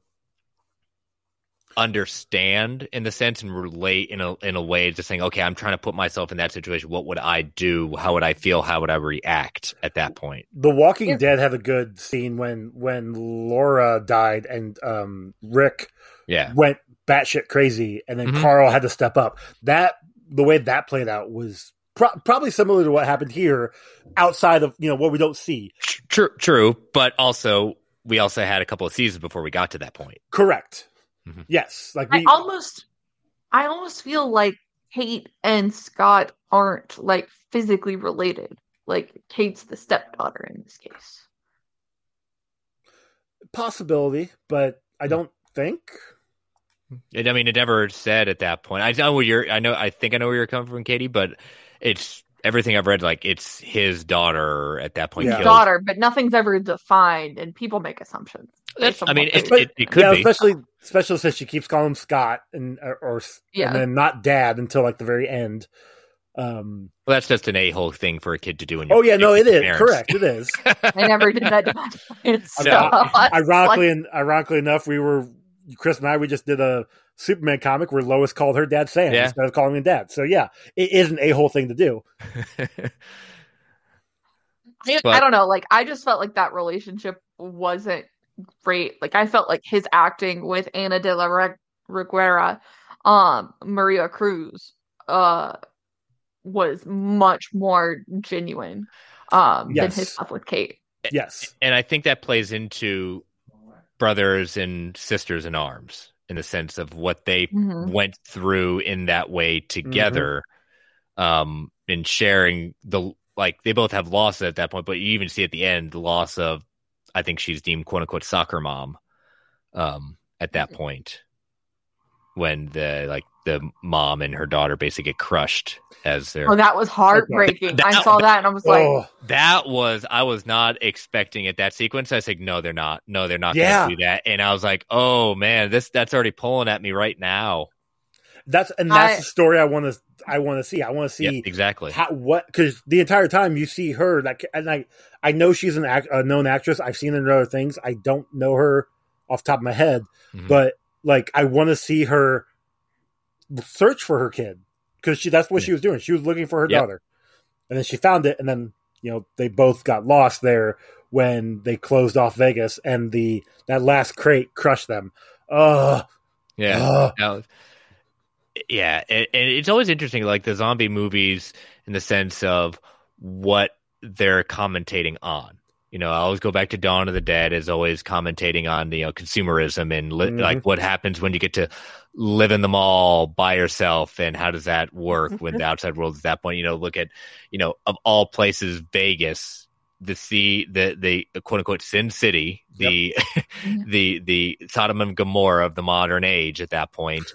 understand in the sense and relate in a in a way just saying okay i'm trying to put myself in that situation what would i do how would i feel how would i react at that point The Walking Dead have a good scene when when Laura died and um, Rick yeah went batshit crazy, and then Mhm. Carl had to step up. That the way that played out was pro- probably similar to what happened here, outside of you know what we don't see. True, true, but also we also had a couple of seasons before we got to that point. Correct. Mhm. Yes, like I we. almost I almost feel like Kate and Scott aren't like physically related. Like Kate's the stepdaughter in this case. possibility, but I don't think. And, I mean, it never said at that point. I know where you're. I know. I think I know where you're coming from, Katie. But it's everything I've read. Like it's his daughter at that point. His killed. daughter, but nothing's ever defined, and people make assumptions. based on I mean, it, it, it could yeah, be. especially especially since she keeps calling him Scott and or, or Yeah. and then not Dad until like the very end. Um. Well, that's just an a hole thing for a kid to do. When Oh you're yeah, no, it is parents. correct. It is. I never did that to my parents. So No. Ironically, like, and ironically enough, we were Chris and I. We just did a Superman comic where Lois called her dad Sam Yeah. instead of calling him dad. So yeah, it is an a hole thing to do. I, But- I don't know. Like, I just felt like that relationship wasn't great. Like, I felt like his acting with Ana de la Re- Reguera, um, Maria Cruz, uh, was much more genuine, um, than his stuff with Kate. Yes, and I think that plays into brothers and sisters in arms in the sense of what they Mhm. went through in that way together um and sharing the like they both have losses at that point but you even see at the end the loss of i think she's deemed quote unquote soccer mom um at that point when the like the mom and her daughter basically get crushed as their Oh, that was heartbreaking. I That- saw that and I was like, oh, that was I was not expecting it that sequence. I said, no, they're not. No, they're not Yeah. going to do that. And I was like, oh man, this that's already pulling at me right now. that's and that's I- the story I want to. I want to see. I want to see Yeah, exactly. how what because the entire time you see her like and I I know she's an act, a known actress. I've seen her in other things. I don't know her off the top of my head, Mhm. but like I want to see her search for her kid because she that's what she was doing. She was looking for her Yep. daughter, and then she found it, and then you know they both got lost there when they closed off Vegas, and the that last crate crushed them. Oh, Yeah. Now- yeah. And, and it's always interesting, like the zombie movies in the sense of what they're commentating on. You know, I always go back to Dawn of the Dead as always commentating on you know consumerism and li- Mhm. like what happens when you get to live in the mall by yourself and how does that work when the outside world is that point. You know, look at you know of all places, Vegas, the sea, the the quote unquote Sin City, the the the Sodom and Gomorrah of the modern age at that point.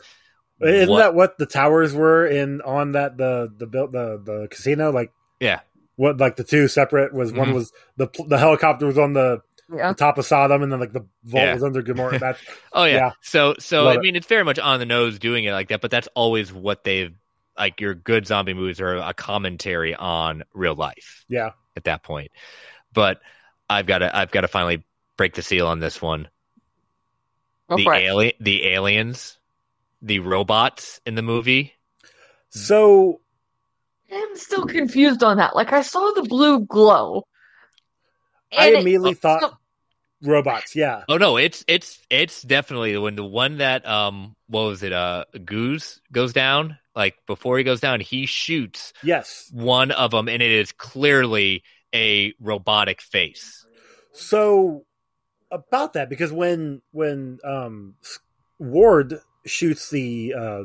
isn't What- that what the towers were in on that the the built the the casino like? Yeah. What like the two separate was one Mhm. was the the helicopter was on the, yeah. the top of Sodom and then like the vault Yeah. was under Gomorrah. That Oh yeah. Yeah. So so Love I it. mean it's very much on the nose doing it like that, but that's always what they've like your good zombie movies are a commentary on real life yeah. at that point. But I've got to I've got to finally break the seal on this one. Go the for alien the aliens, the robots in the movie. So I'm still confused on that. Like, I saw the blue glow. I and it- immediately thought so- robots. Yeah. Oh no, it's it's it's definitely when the one that um what was it uh Goose goes down like before he goes down he shoots Yes. one of them and it is clearly a robotic face. So about that because when when um Ward shoots the uh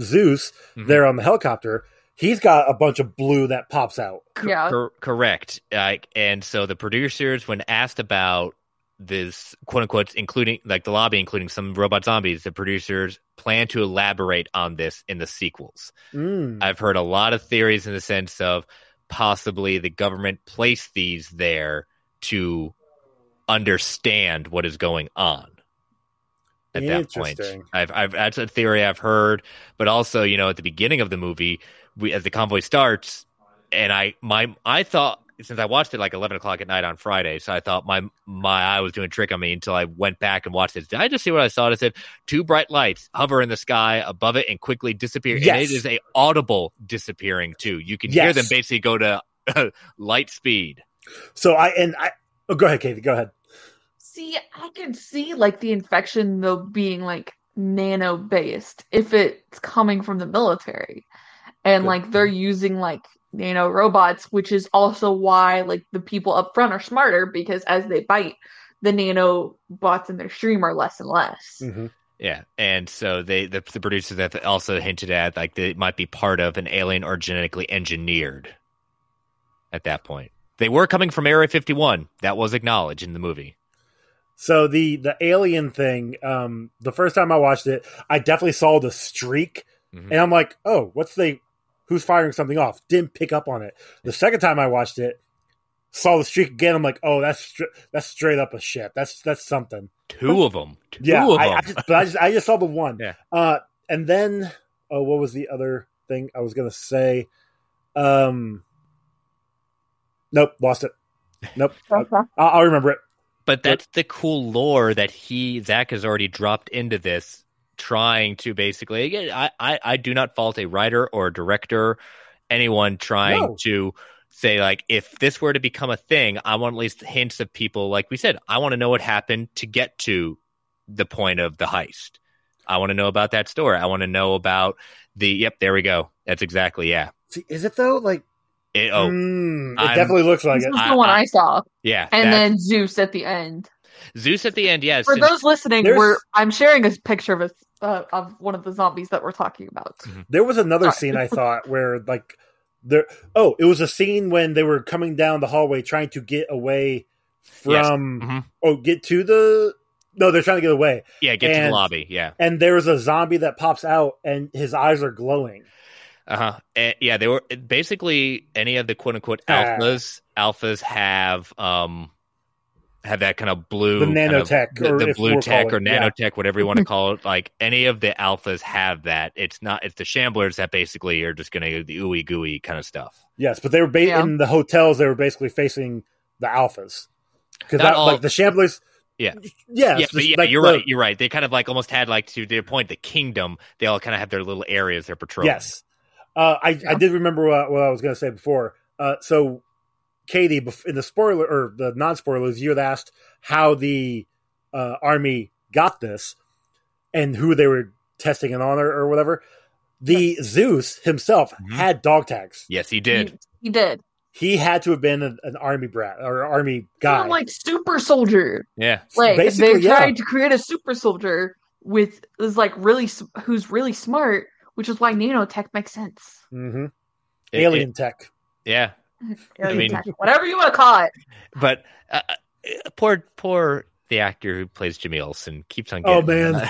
Zeus Mhm. there on the helicopter, he's got a bunch of blue that pops out. yeah. Cor- correct. Like and so the producers when asked about this quote unquote including like the lobby including some robot zombies the producers plan to elaborate on this in the sequels. Mm. I've heard a lot of theories in the sense of possibly the government placed these there to understand what is going on at that point. I've, I've that's a theory I've heard, but also you know at the beginning of the movie, we as the convoy starts, and I my I thought since I watched it like eleven o'clock at night on Friday, so I thought my my eye was doing a trick on me until I went back and watched it. Did I just see what I saw? It said two bright lights hover in the sky above it and quickly disappear. And Yes. it is a audible disappearing too. You can hear them basically go to light speed. So I and I. Oh, go ahead, Katie. Go ahead. See, I can see like the infection though being like nano based if it's coming from the military. And Good. like they're using like nano robots, which is also why like the people up front are smarter because as they bite, the nano bots in their stream are less and less. Mhm. Yeah, and so they the, the producers have also hinted at like they might be part of an alien or genetically engineered. At that point, they were coming from Area 51. That was acknowledged in the movie. So the the alien thing, um, the first time I watched it, I definitely saw the streak, Mhm. and I'm like, oh, what's the who's firing something off? Didn't pick up on it. The second time I watched it, saw the streak again. I'm like, oh, that's str- that's straight up a ship. That's that's something. Two of them. Two yeah, of I, them. I just, but I just I just saw the one. Yeah. Uh, and then oh, what was the other thing I was gonna say? Um, nope, lost it. Nope, I'll, I'll remember it. But that's the cool lore that he Zack has already dropped into this, trying to basically. Again, I I, I do not fault a writer or a director, anyone trying No. to say like if this were to become a thing, I want at least hints of people. Like we said, I want to know what happened to get to the point of the heist. I want to know about that story. I want to know about the. Yep, there we go. That's exactly yeah. See, is it though? Like, It, oh mm, it definitely looks like This it. was I- the one I- I, saw. yeah, And then Zeus at the end. Zeus at the end. Yes, For those listening, There's- we're I'm sharing a picture of a, uh, of one of the zombies that we're talking about. There was another Sorry. scene I thought where like there oh, it was a scene when they were coming down the hallway trying to get away from Mhm. oh get to the no, they're trying to get away. yeah, get to the lobby. Yeah. And there's a zombie that pops out and his eyes are glowing. Uh huh. yeah, they were basically any of the quote unquote Ah. alphas. Alphas have um have that kind of blue The kind of- nanotech, the, the blue we're tech or calling it, yeah. nanotech, whatever you want to call it. Like any of the alphas have that. It's not. It's the shamblers that basically are just going to the ooey gooey kind of stuff. Yes, but they were ba- Yeah. in the hotels they were basically facing the alphas. Cuz Not that all- like the shamblers Yeah. yeah, yeah, but just yeah, like you're the- right. You're right. They kind of like almost had like to their point, the kingdom. They all kind of have their little areas they're patrolling. Yes. Uh, I, I did remember what, what I was going to say before. Uh, so, Katie, in the spoiler or the non spoilers, you had asked how the uh, army got this and who they were testing it on or, or whatever. The Zeus himself Mhm. had dog tags. Yes, he did. He, he did. He had to have been an, an army brat or army guy. Kind of like super soldier. Yeah. Like Basically, they yeah. tried to create a super soldier with is like really who's really smart, which is why nanotech makes sense. hmm It- Alien tech. yeah. Alien mean- whatever you want to call it. But uh, uh, poor, poor the actor who plays Jimmy Olsen keeps on. Getting. Oh, man.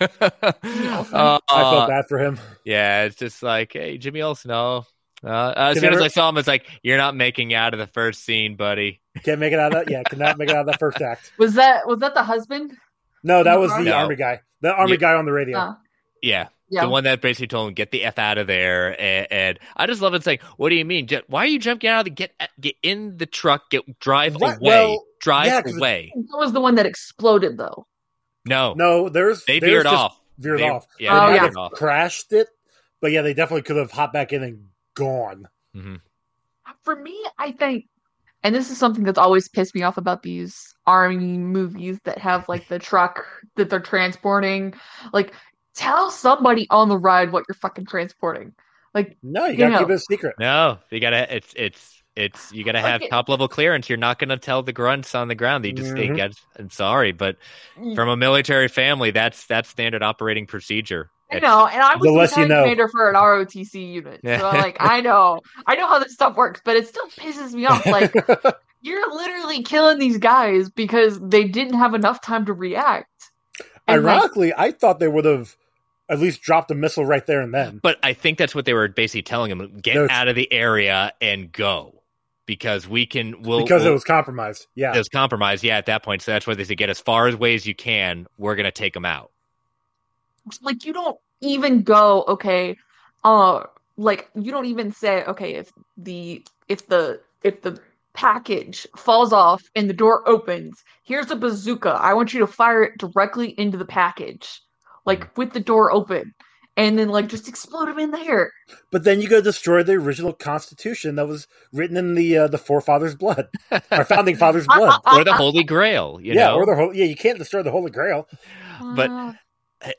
uh, I felt bad for him. Yeah, it's just like, hey, Jimmy Olsen. Oh, uh, as Can soon as I saw him, it's like you're not making out of the first scene, buddy. Can't make it out of that. Yeah, cannot make it out of that first act. Was that was that the husband? No, that was the No. army guy. The army Yeah. guy on the radio. Uh, Yeah. Yeah. The one that basically told him get the f out of there, and, and I just love it saying, "What do you mean? Ju- Why are you jumping out of the get get in the truck, get drive Right, away, well, drive yeah, 'cause away." that was the one that exploded though. No, No, there's they there's veered just off. Veered They- off. Yeah, Oh, they They yeah. might veered have off. crashed it, but yeah, they definitely could have hopped back in and gone. hmm For me, I think, and this is something that's always pissed me off about these army movies that have like the truck that they're transporting. Like, tell somebody on the ride what you're fucking transporting. Like, No, you You gotta know. keep it a secret. No, you gotta. It's it's it's you gotta have Okay. top level clearance. You're not gonna tell the grunts on the ground. They just they Mhm. get. I'm sorry, but Mm. from a military family, that's that's standard operating procedure. I know, and I was The the less you know. commander for an ROTC unit, so like I know, I know how this stuff works, but it still pisses me off. Like you're literally killing these guys because they didn't have enough time to react. And, like, Ironically, I thought they would have at least dropped a missile right there and then. But I think that's what they were basically telling him: get No. out of the area and go. because we can. We'll, because we'll, it was compromised. Yeah, it was compromised. Yeah, at that point, so that's why they said get as far away as you can. We're gonna take them out. Like you don't even go okay. Uh, like you don't even say okay if the if the if the package falls off and the door opens. Here's a bazooka. I want you to fire it directly into the package, like with the door open, and then like just explode them in there. But then you go destroy the original Constitution that was written in the uh, the forefathers' blood, our founding fathers' blood, or the Holy Grail. You yeah, know? or the whole yeah. You can't destroy the Holy Grail. But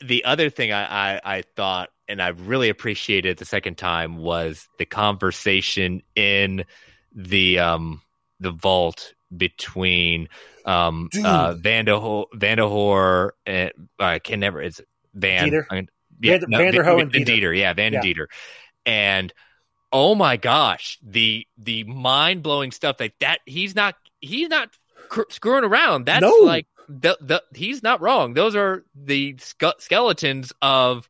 the other thing I, I, I thought and I really appreciated the second time was the conversation in the um the vault between um uh Vanderho Vanderhoor and I can never it's Van Dieter? I mean, yeah, Vander- no, Vanderohe Van- and Van Dieter. yeah, Van and Yeah. Dieter. And oh my gosh, the the mind blowing stuff like that he's not he's not cr- screwing around. That's No. like the, the he's not wrong. Those are the ske- skeletons of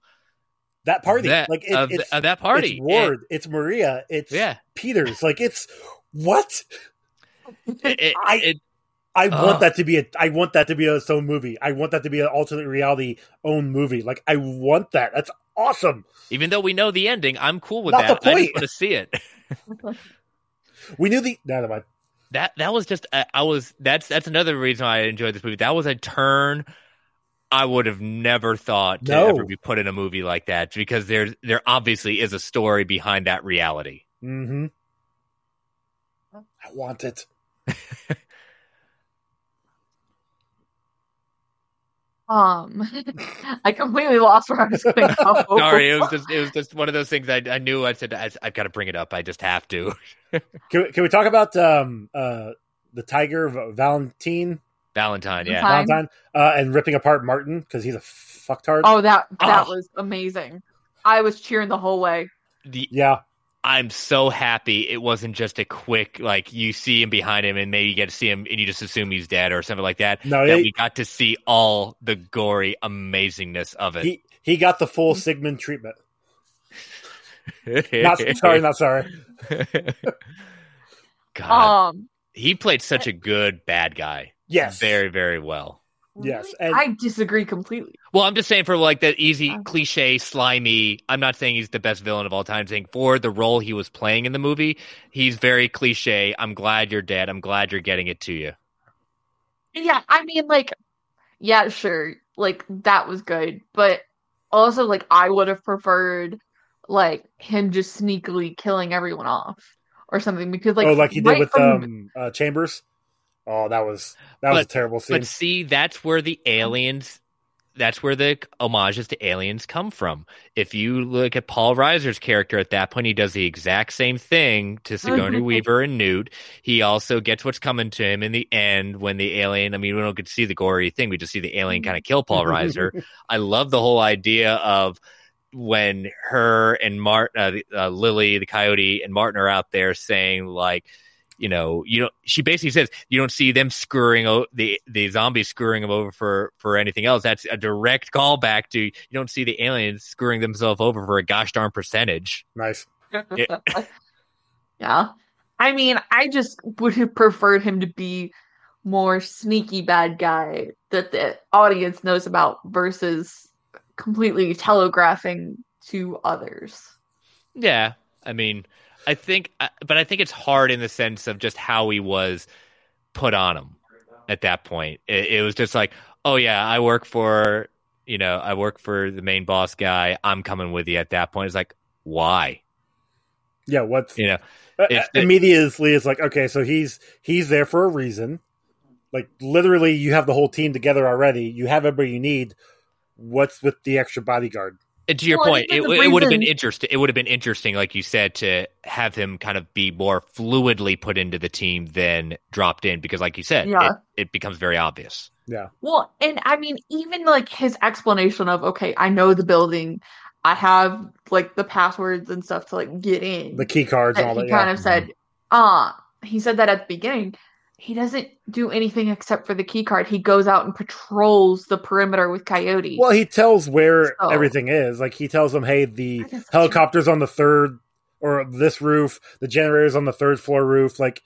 That party, that like it, of, it's of that party. It's Ward, it's Maria, it's Yeah. Peters. Like it's what it, I- it- I Ugh. want that to be a. I want that to be its own movie. I want that to be an alternate reality own movie. Like I want that. That's awesome. even though we know the ending, I'm cool with Not that. the I just want to see it. We knew the. Never mind. that that was just I, I was that's that's another reason why I enjoyed this movie. That was a turn I would have never thought to No. ever be put in a movie like that because there there obviously is a story behind that reality. Mm-hmm. I want it. Um, I completely lost where I was going to go. Sorry, it was just it was just one of those things I, I knew I said I, I've got to bring it up. I just have to. Can we, can we talk about um uh the tiger Valentine Valentine, yeah. Valentine uh, and ripping apart Martin because he's a fucktard. Oh, that that Oh. was amazing. I was cheering the whole way. The, yeah. I'm so happy it wasn't just a quick like you see him behind him and maybe you get to see him and you just assume he's dead or something like that. No, that he- we got to see all the gory amazingness of it. He he got the full Sigmund treatment. Not sorry, not sorry. God, Um, he played such a good bad guy. Yes. very very well. Yes, and- I disagree completely. Well, I'm just saying for like that easy, Uh. cliche, slimy. I'm not saying he's the best villain of all time. I'm saying for the role he was playing in the movie, he's very cliche. I'm glad you're dead. I'm glad you're getting it to you. Yeah, I mean, like, yeah, sure, like that was good, but also, like, I would have preferred like him just sneakily killing everyone off or something because, like, oh, like he did with from- um uh, Chambers. Oh, that was that was a terrible scene. But see, that's where the aliens. That's where the homages to aliens come from. If you look at Paul Reiser's character at that point, he does the exact same thing to Sigourney Weaver and Newt. He also gets what's coming to him in the end when the alien. I mean, we don't get to see the gory thing; we just see the alien kind of kill Paul Reiser. I love the whole idea of when her and Martin, uh, uh, Lily, the coyote, and Martin are out there saying like, you know, you don't. She basically says you don't see them screwing o- the the zombies screwing them over for for anything else. That's a direct callback to you don't see the aliens screwing themselves over for a gosh darn percentage. nice. Yeah. yeah. I mean, I just would have preferred him to be more sneaky bad guy that the audience knows about versus completely telegraphing to others. Yeah, I mean, I think, but I think it's hard in the sense of just how he was put on him at that point. It, it was just like, oh yeah, I work for, you know, I work for the main boss guy. I'm coming with you at that point. It's like, why? Yeah, what's You know, uh, immediately it's like okay, so he's he's there for a reason. Like literally, you have the whole team together already. You have everybody you need. What's with the extra bodyguard? And to your Well, point, it, even it would have been interesting. It would have been interesting, like you said, to have him kind of be more fluidly put into the team than dropped in, because, like you said, Yeah. it, it becomes very obvious. Yeah, Well, and I mean, even like his explanation of, okay, I know the building, I have like the passwords and stuff to like get in. the key cards and that all he that. kind yeah. of said, uh, he said that at the beginning. He doesn't do anything except for the key card. He goes out and patrols the perimeter with Coyote. Well, he tells where So- everything is. Like he tells them, "Hey, the I guess helicopter's on the third or this roof. The generator's on the third floor roof. Like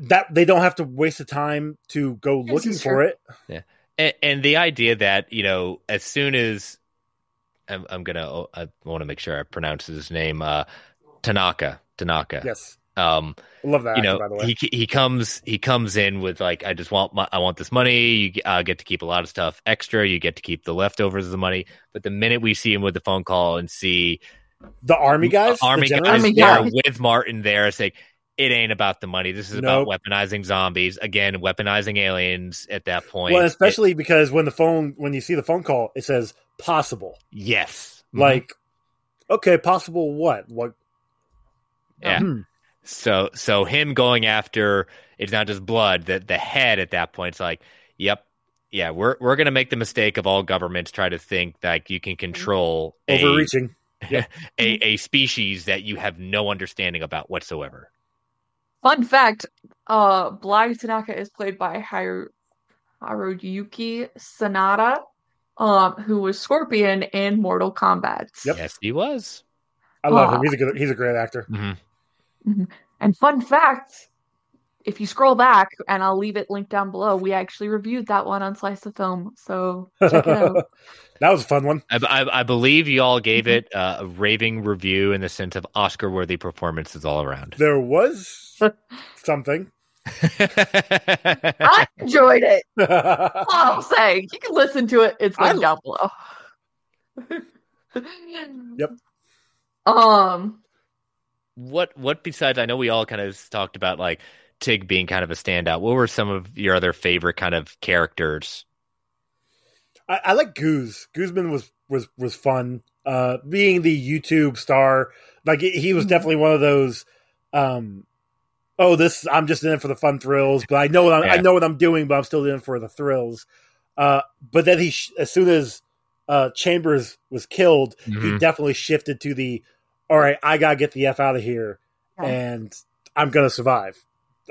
that, they don't have to waste the time to go This looking for it. Yeah, and, and the idea that you know, as soon as I'm, I'm gonna, oh, I want to make sure I pronounce his name, uh, Tanaka. Tanaka. Yes, Um, I love that. you actor, know, by the way, he he comes he comes in with like, I just want my, I want this money. You uh, get to keep a lot of stuff extra. You get to keep the leftovers of the money. But the minute we see him with the phone call and see the army guys, the army guys generals? Army there guys. with Martin there saying it ain't about the money. This is Nope. about weaponizing zombies again, weaponizing aliens at that point. Well, It- especially because when the phone, when you see the phone call, it says possible. yes, Mhm. Like, okay, possible what? What? yeah. Hmm. So so him going after it's not just blood. That the head at that point is like, yep, yeah, we're we're gonna make the mistake of all governments try to think like you can control a, Overreaching. a a species that you have no understanding about whatsoever. Fun fact: uh, Bly Tanaka is played by Haru- Hiroyuki Sanada, um, who was Scorpion in Mortal Kombat. Yep. Yes, he was. I love Aw. him. He's a good. He's a great actor. Hmm And fun fact: if you scroll back, and I'll leave it linked down below, we actually reviewed that one on Slice of Film. So check it out. that was a fun one. I, I, I believe you all gave it uh, a raving review in the sense of Oscar-worthy performances all around. There was something. I enjoyed it. All I'll say, you can listen to it. It's I- down below. Yep. Um. What what besides? I know we all kind of talked about like Tig being kind of a standout. What were some of your other favorite kind of characters? I, I like Goose. Guzman was was was fun. Uh, being the YouTube star, like he he was Mm-hmm. definitely one of those. Um, oh, this I'm just in it for the fun thrills, but I know what I'm, I know what I'm doing, but I'm still in it for the thrills. Uh, but then he, sh- as soon as uh, Chambers was killed, he Mhm. definitely shifted to the, all right, I gotta get the f out of here, Yeah. and I'm gonna survive.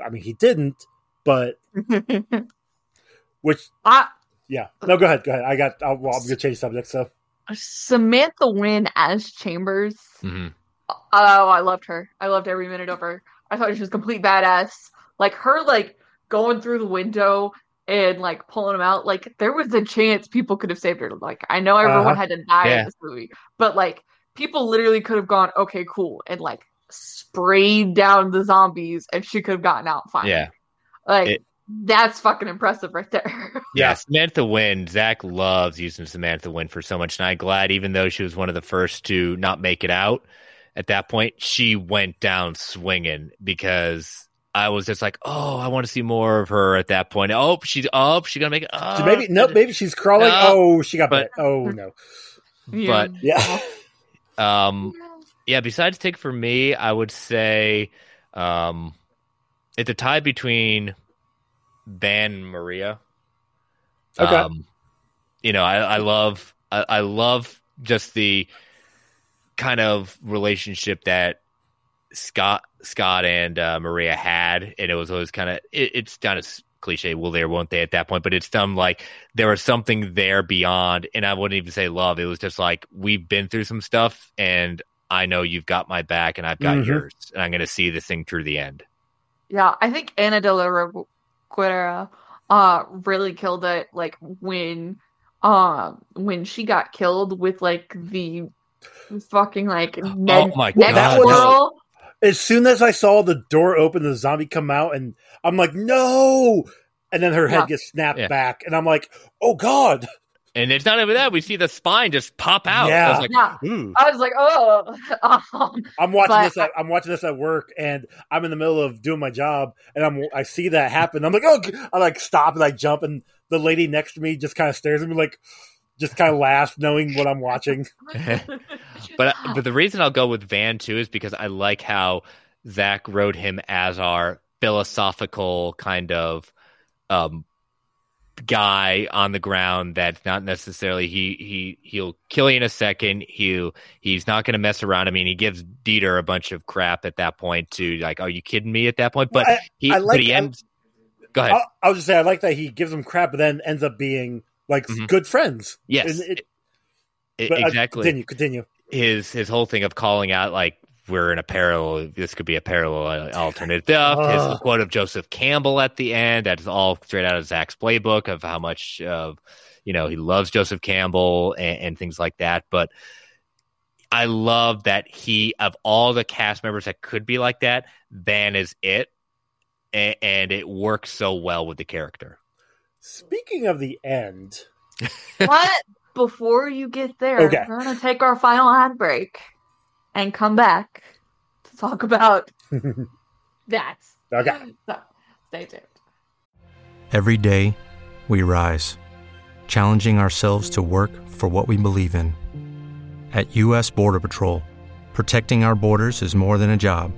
I mean, he didn't, but which, I, yeah, no, go ahead, go ahead. I got, I'll, well, I'm gonna change subject. So Samantha Win as Chambers. Mhm. Oh, I loved her. I loved every minute of her. I thought she was complete badass. Like her, like going through the window and like pulling him out. Like there was a chance people could have saved her. Like I know everyone Uh-huh. had to die Yeah. in this movie, but like people literally could have gone, okay, cool, and like sprayed down the zombies, and she could have gotten out fine. Yeah, like It- that's fucking impressive right there. yeah. Samantha Win. Zack loves using Samantha Win for so much, and I'm glad, even though she was one of the first to not make it out at that point, she went down swinging because. I was just like, oh, I want to see more of her at that point. Oh, she's up. Oh, she's gonna make it. So Oh, maybe no, maybe she's crawling. No, oh, she got but- bit. Oh no, But yeah. Um, yeah. Besides Tig for me, I would say, um, it's a tie between Van and Maria. Okay. Um, you know, I, I love, I, I love just the kind of relationship that Scott, Scott and uh, Maria had, and it was always kind of, it, it's kind of cliche. Will they or won't they at that point? But it's some like there was something there beyond, and I wouldn't even say love. It was just like we've been through some stuff, and I know you've got my back, and I've got Mhm. yours, and I'm going to see this thing through the end. Yeah, I think Ana de la Reguera uh really killed it like when um when she got killed with like the fucking like Ned, my Ned God, Squirrel. As soon as I saw the door open, the zombie come out, and I'm like, no. And then her head Yeah. gets snapped Yeah. back, and I'm like, oh god. And it's not even that we see the spine just pop out. I Yeah. was like, Yeah, Ooh. I was like, oh, um, I'm watching But this. At, I'm watching this at work, and I'm in the middle of doing my job, and I'm I see that happen. I'm like, oh! I like stop and I jump, and the lady next to me just kind of stares at me, like, just kind of laughs, knowing what I'm watching. but but the reason I'll go with Van too is because I like how Zack wrote him as our philosophical kind of um guy on the ground that's not necessarily he he he'll kill you in a second. He'll he's not going to mess around. I mean he gives dieter a bunch of crap at that point to like are you kidding me? at that point but I- he I like- but he I- ends go ahead. I'll, I'll just say I like that he gives them crap, but then ends up being like Mhm. good friends. yes it- it- uh, exactly continue, continue. his his whole thing of calling out like we're in a parallel. This could be a parallel uh, alternative. His Ugh. quote of Joseph Campbell at the end. That's all straight out of Zack's playbook of how much of you know he loves Joseph Campbell and, and things like that. But I love that he of all the cast members that could be like that, Van is it, and, and it works so well with the character. Speaking of the end, But before you get there, Okay. we're gonna take our final ad break and come back to talk about that. Okay. So stay tuned. Every day, we rise, challenging ourselves to work for what we believe in. At U.S. Border Patrol, protecting our borders is more than a job,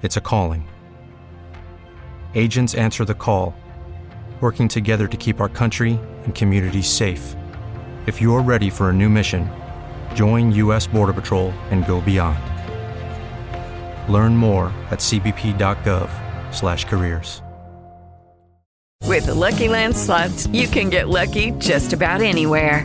it's a calling. Agents answer the call, working together to keep our country and communities safe. If you're ready for a new mission, join U.S. Border Patrol and go beyond. Learn more at cbp.gov/careers. With the Lucky Land slots, you can get lucky just about anywhere.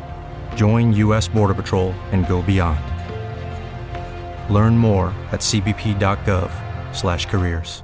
join U.S. Border Patrol and go beyond. Learn more at cbp.gov/careers.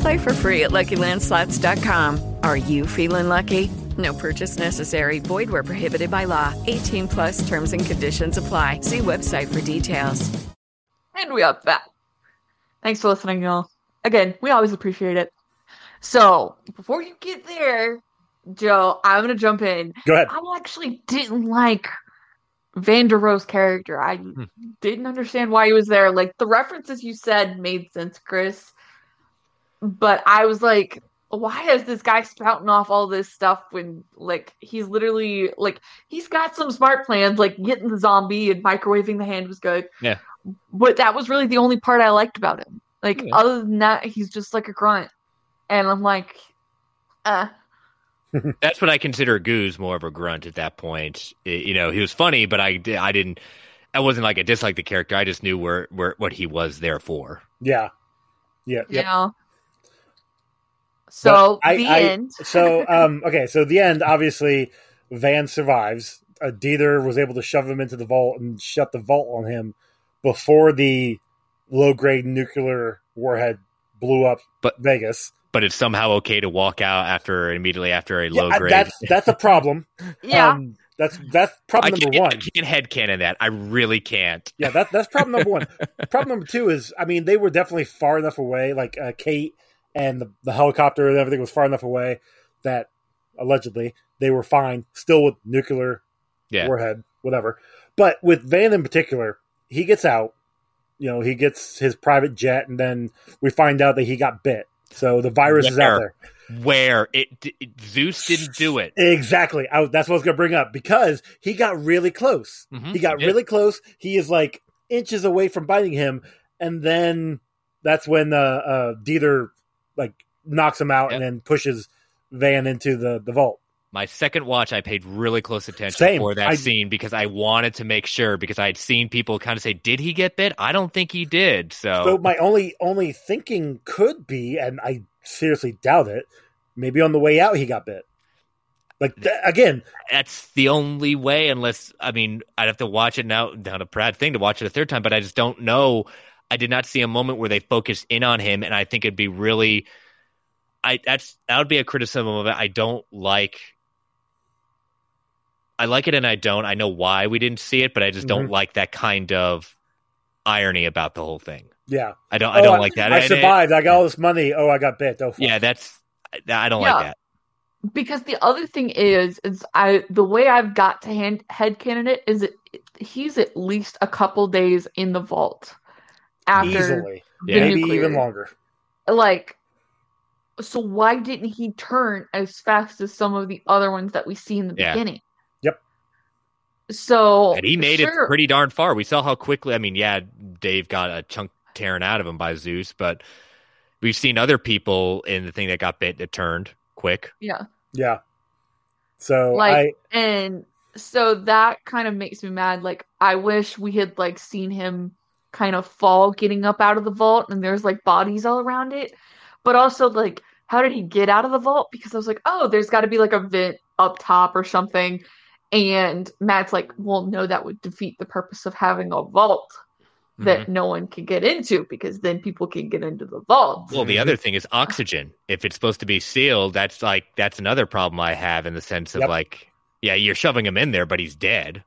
Play for free at LuckyLandSlots.com. Are you feeling lucky? No purchase necessary. Void where prohibited by law. 18 plus terms and conditions apply. See website for details. And we are back. Thanks for listening, y'all. Again, we always appreciate it. So, before you get there, Joe, I'm gonna jump in. Go ahead. I actually didn't like Vanderohe's character. I hmm. didn't understand why he was there. Like the references you said made sense, Chris. But I was like, why is this guy spouting off all this stuff when like he's literally like he's got some smart plans, like getting the zombie and microwaving the hand was good. Yeah. But that was really the only part I liked about him. Like other than that, he's just like a grunt. And I'm like, uh That's what I consider Goose more of a grunt at that point. I- you know, he was funny, but I, di- I didn't. I wasn't like I disliked the character. I just knew where, where what he was there for. Yeah. Yeah. yeah Yep. Know. So But I- the I- end. so um okay, so the end obviously Van survives. Uh, Dieter was able to shove him into the vault and shut the vault on him before the low grade nuclear warhead blew up but, Vegas. But it's somehow okay to walk out after immediately after a Yeah, low I- grade. that's that's a problem. Yeah. Um, that's that's problem I number can't, one. I can't headcanon that. I really can't. Yeah, that, that's problem number one. problem number two is, I mean, they were definitely far enough away. Like uh, Kate and the, the helicopter and everything was far enough away that allegedly they were fine, still with nuclear Yeah. warhead, whatever. But with Van in particular, he gets out. You know, he gets his private jet, and then we find out that he got bit. So the virus is out Where? there. Where it, it Zeus didn't do it. Exactly. I, that's what I was going to bring up because he got really close. Mhm, he got he really close. He is like inches away from biting him, and then that's when uh, uh, Dieter like knocks him out and then pushes Van into the the vault. My second watch, I paid really close attention Same. for that I- scene because I wanted to make sure because I had seen people kind of say, "Did he get bit?" I don't think he did. So, So my only only thinking could be, and I seriously doubt it. Maybe on the way out he got bit. Like th- again, that's the only way. Unless I mean, I'd have to watch it now. Not a bad thing to watch it a third time, but I just don't know. I did not see a moment where they focused in on him, and I think it'd be really. I that's that would be a criticism of it. I don't like. I like it and I don't. I know why we didn't see it, but I just don't Mhm. like that kind of irony about the whole thing. yeah, I don't. I Oh, don't like that. I And it- survived. I got all this money. Oh, I got bit. Oh, fuck. yeah, that's. I don't Yeah. like that. because the other thing is is I the way I've got to hand head candidate is it he's at least a couple days in the vault after easily, the maybe nuclear. even longer. Like so why didn't he turn as fast as some of the other ones that we see in the Yeah. beginning? Yep. So And he made sure, it pretty darn far. We saw how quickly. I mean, yeah, Dave got a chunk tearing out of him by Zeus, but we've seen other people in the thing that got bit that turned quick. Yeah. Yeah. So like I and so that kind of makes me mad like i wish we had like seen him kind of fall getting up out of the vault and there's like bodies all around it but also like how did he get out of the vault because i was like oh there's got to be like a vent up top or something and matt's like well no that would defeat the purpose of having a vault that Mm-hmm. no one can get into because then people can get into the vault Well, the other thing is oxygen. If it's supposed to be sealed, that's like that's another problem I have in the sense of Yep. like, yeah, you're shoving him in there, but he's dead.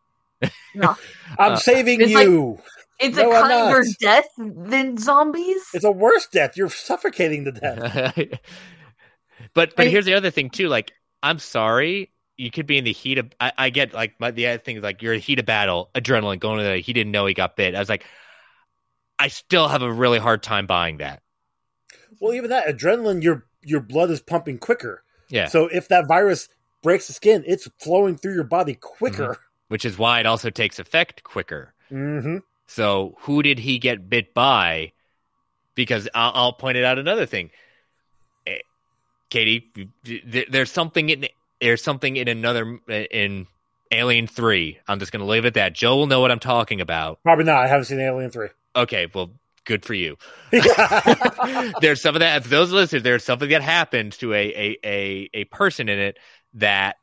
Yeah. I'm Uh, saving It's like- you. It's No, a I'm kinder death than zombies It's a worse death. You're suffocating to death. but but I- here's the other thing too. Like, I'm sorry, you could be in the heat of. I, I get like my, the other thing is like you're in the heat of battle, adrenaline going to the. He didn't know he got bit. I was like, I still have a really hard time buying that. Well, even that adrenaline, your your blood is pumping quicker. Yeah. So if that virus breaks the skin, it's flowing through your body quicker. which is why it also takes effect quicker. Mm-hmm. So who did he get bit by? Because I'll, I'll point it out another thing. Eh, Katie, there's something in there's something in another in Alien Three. I'm just going to leave it at that. Joe will know what I'm talking about. Probably not. I haven't seen Alien Three. Okay, well, good for you. there's some of that. For those listeners, there's something that happens to a a a, a person in it that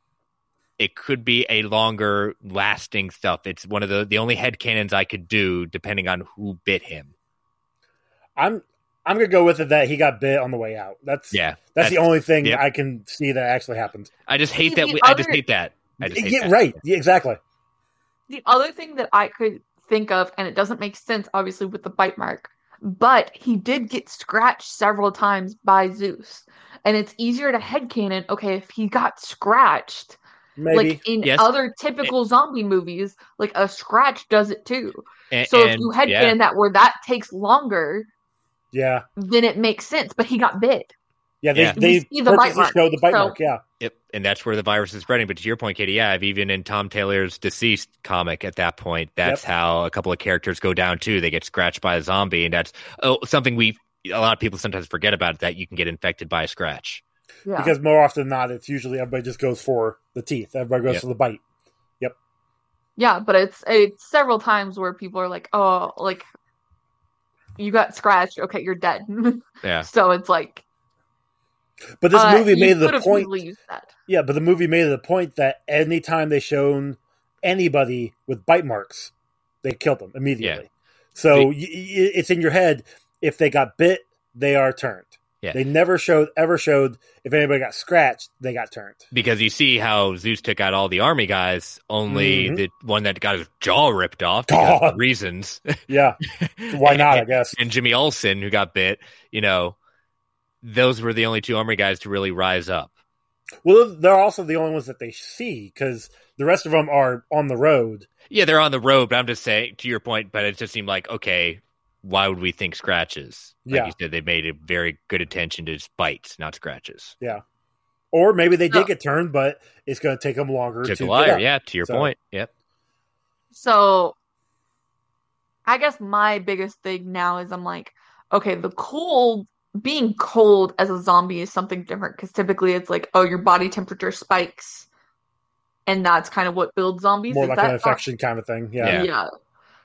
it could be a longer lasting stuff. It's one of the the only headcanons I could do, depending on who bit him. I'm I'm gonna go with it that he got bit on the way out. That's Yeah, That's, the only thing yep. I can see that actually happened. I just hate See, that. the We, I just hate that. I just hate Yeah, that. right. Yeah, exactly. The other thing that I could think of, and it doesn't make sense, obviously, with the bite mark, but he did get scratched several times by Zeus. And it's easier to head headcanon, okay, if he got scratched, Maybe. like in Yes. other typical zombie movies, like a scratch does it too. And- so if and- you headcanon yeah. that where that takes longer, Yeah. then it makes sense. But he got bit. Yeah, they, Yeah. they see the bite mark, showed the bite so- mark. Yeah. Yep, and that's where the virus is spreading. But to your point, Katie, yeah, I've even in Tom Taylor's DCeased comic at that point, that's Yep. how a couple of characters go down too. They get scratched by a zombie, and that's oh, something we a lot of people sometimes forget about that you can get infected by a scratch. Yeah. Because more often than not, it's usually everybody just goes for the teeth. Everybody goes Yep. for the bite. Yep. Yeah, but it's it's several times where people are like, "Oh, like you got scratched. Okay, you're dead." Yeah, so it's like, But this uh, movie you made the point. used that. Yeah, but the movie made the point that anytime they shown anybody with bite marks, they killed them immediately. So y- y- it's in your head. If they got bit, they are turned. Yeah. They never showed ever showed if anybody got scratched, they got turned. because you see how Zeus took out all the army guys. Only Mhm. the one that got his jaw ripped off reasons. Yeah. Why not? I guess. And Jimmy Olsen, who got bit, you know, those were the only two army guys to really rise up. Well, they're also the only ones that they see because the rest of them are on the road. Yeah, they're on the road, but I'm just saying to your point. But it just seemed like okay, why would we think scratches? Like Yeah. you said, they made a very good attention to just bites, not scratches. Yeah. Or maybe they did No. get turned, but it's going to take them longer Took to a get liar, up. yeah. To your So- point, yep. So I guess my biggest thing now is I'm like, okay, the cold being cold as a zombie is something different because typically it's like, oh, your body temperature spikes, and that's kind of what builds zombies. More Is like that an not- infection kind of thing. Yeah. yeah.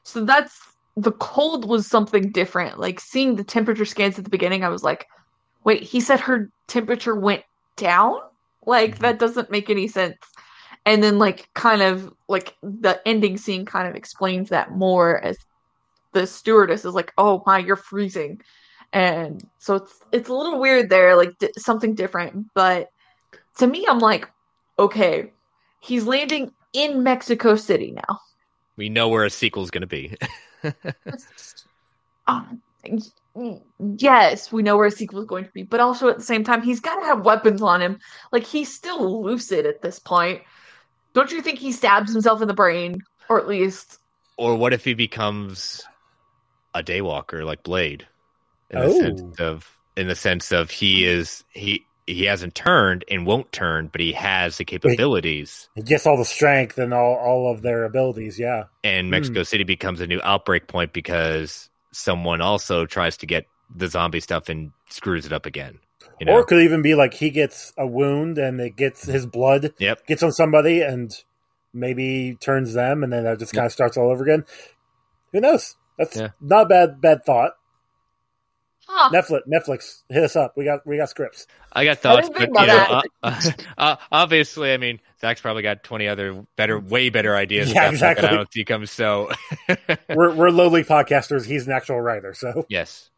So that's the cold was something different. Like seeing the temperature scans at the beginning, I was like, wait, he said her temperature went down? Like mm-hmm. that doesn't make any sense. And then like kind of like the ending scene kind of explains that more as the stewardess is like, "Oh my, you're freezing." And so it's it's a little weird there, like di- something different, but to me I'm like, okay, he's landing in Mexico City now. We know where a sequel is going to be. Um, yes, we know where a sequel is going to be, but also at the same time, he's got to have weapons on him. Like he's still lucid at this point. Don't you think he stabs himself in the brain, or at least? or what if he becomes a daywalker like Blade? In the Oh. sense of in the sense of he is he he hasn't turned and won't turn, but he has the capabilities. He gets all the strength and all, all of their abilities. Yeah. And Hmm. Mexico City becomes a new outbreak point because someone also tries to get the zombie stuff and screws it up again. You know? Or it could even be like he gets a wound and it gets his blood Yep. gets on somebody and maybe turns them and then that just kind of starts all over again. Who knows? That's Yeah. not a bad bad thought. Huh. Netflix Netflix hit us up. We got we got scripts. I got thoughts, didn't but think you know, about uh, uh, obviously, I mean, Zack's probably got twenty other better, way better ideas. Yeah, about stuff that exactly. I don't see come. So, We're we're lowly podcasters. He's an actual writer, so yes,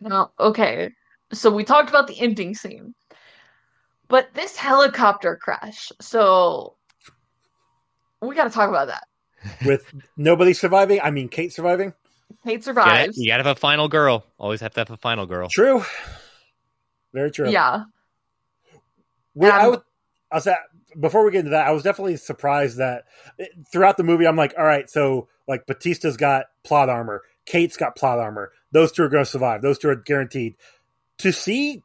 No, okay. So we talked about the ending scene, but this helicopter crash. So we got to talk about that. with nobody surviving, I mean Kate surviving. Kate you gotta, survives. you gotta have a final girl. Always have to have a final girl. True. Very true. Yeah. Well, I Um, would. I was at, before we get into that, I was definitely surprised that it- throughout the movie, I'm like, all right, so like Bautista's got plot armor, Kate's got plot armor. Those two are going to survive. Those two are guaranteed. To see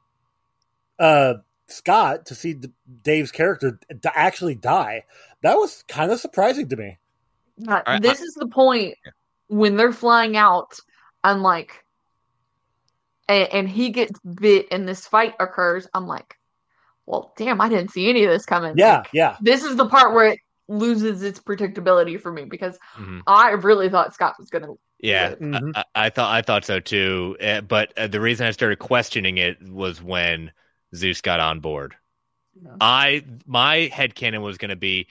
uh Scott, to see D- Dave's character to actually die, that was kind of surprising to me. Uh, I- this is the point when they're flying out. I'm like, and, and he gets bit, and this fight occurs. I'm like, well, damn, I didn't see any of this coming. Yeah, Like, yeah. this is the part where it loses its predictability for me because Mhm. I really thought Scott was gonna. Yeah, Mhm. I, I- I thought I thought so too. Uh, but uh, the reason I started questioning it was when Zeus got on board. I my headcanon was going to be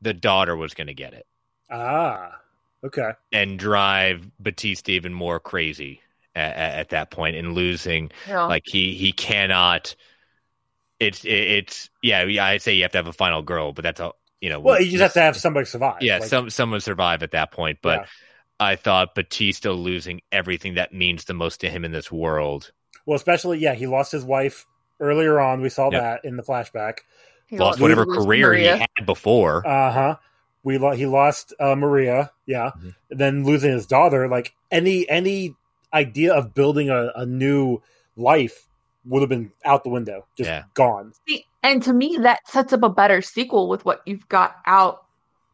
the daughter was going to get it Ah, okay. and drive Bautista even more crazy at, at that point and losing Yeah. like he he cannot. It's it's yeah. yeah, I'd say you have to have a final girl, but that's a you know. Well, you just have to have somebody survive. yeah, Like, some someone survive at that point, but Yeah. I thought Bautista losing everything that means the most to him in this world. Well, especially yeah, he lost his wife earlier on. We saw Yep. that in the flashback. He lost lost whatever career Maria. he had before. Uh huh. We lo- he lost uh, Maria, yeah. Mhm. Then losing his daughter, like any any idea of building a, a new life would have been out the window, just Yeah. gone. See, and to me, that sets up a better sequel with what you've got out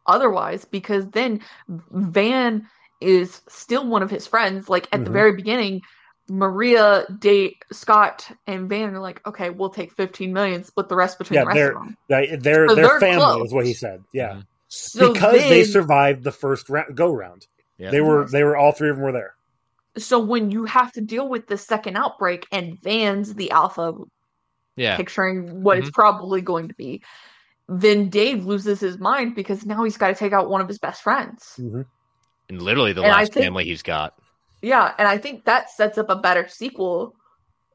otherwise, because then Van is still one of his friends. Like at the Mhm. very beginning, Maria, Date, Scott, and Van are like, okay, we'll take 15 million, split the rest between Yeah, the rest they're of them. they, they're So their they're family close. is what he said. Yeah, Mhm. So because they survived the first ra- go round. Yeah. They were they were all three of them were there. So when you have to deal with the second outbreak and Van's the alpha yeah, picturing what it's probably going to be, then Dave loses his mind because now he's got to take out one of his best friends. hmm and literally the And last think- family he's got. Yeah, and I think that sets up a better sequel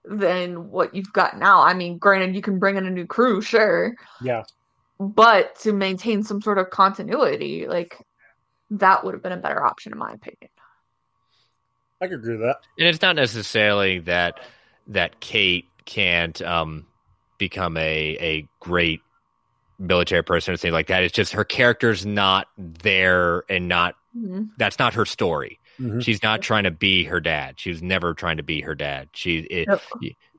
than what you've got now. I mean, granted, you can bring in a new crew, sure, Yeah, but to maintain some sort of continuity, like that would have been a better option, in my opinion. I could agree with that. And it's not necessarily that that Kate can't um, become a a great military person or something like that. It's just her character's not there and not Mhm. that's not her story. Mhm. She's not trying to be her dad. She was never trying to be her dad. She it, Yep.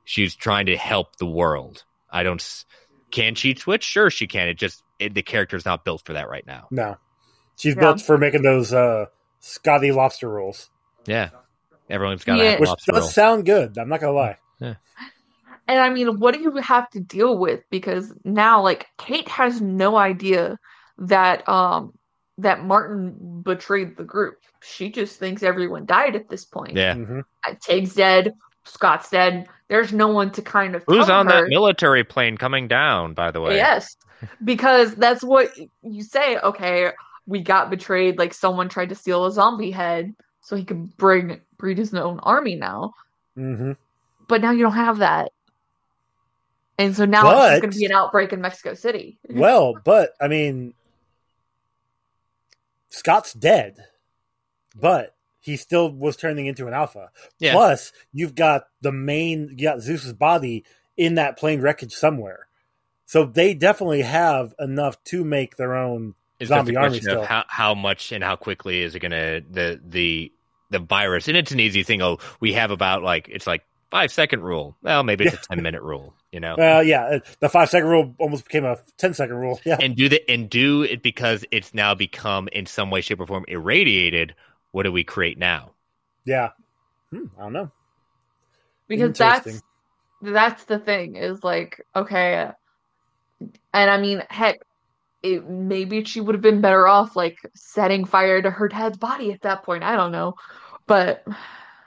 she's trying to help the world. I don't s- can she switch? Sure, she can. It just it, the character's not built for that right now. No, she's Yeah. built for making those uh, Scotty lobster rolls, Yeah, everyone's got to Yeah. have a which lobster does roll. sound good. I'm not gonna lie. And I mean, what do you have to deal with? Because now, like, Kate has no idea that um that Martin betrayed the group. She just thinks everyone died at this point. Yeah, hmm Uh, Tig's dead, Scott's dead. There's no one to kind of who's on her. that military plane coming down? By the way, Yes, because that's what you say. Okay, we got betrayed. Like someone tried to steal a zombie head so he could bring breed his own army now. hmm But now you don't have that, and so now it's But- just going to be an outbreak in Mexico City. Well, but I mean, Scott's dead, but he still was turning into an alpha. Yeah. Plus, you've got the main, you got Zeus's body in that plane wreckage somewhere. So they definitely have enough to make their own It's zombie army still. how, how much and how quickly is it gonna the the the virus and it's an easy thing oh we have about like it's like five second rule well maybe it's a 10 minute rule you know Well, yeah, uh, the five second rule almost became a 10 second rule. Yeah. and do the and do it because it's now become in some way shape or form irradiated what do we create now? Yeah. Hmm, I don't know. because that's that's the thing is like okay and i mean heck it, maybe she would have been better off like setting fire to her dad's body at that point. I don't know. But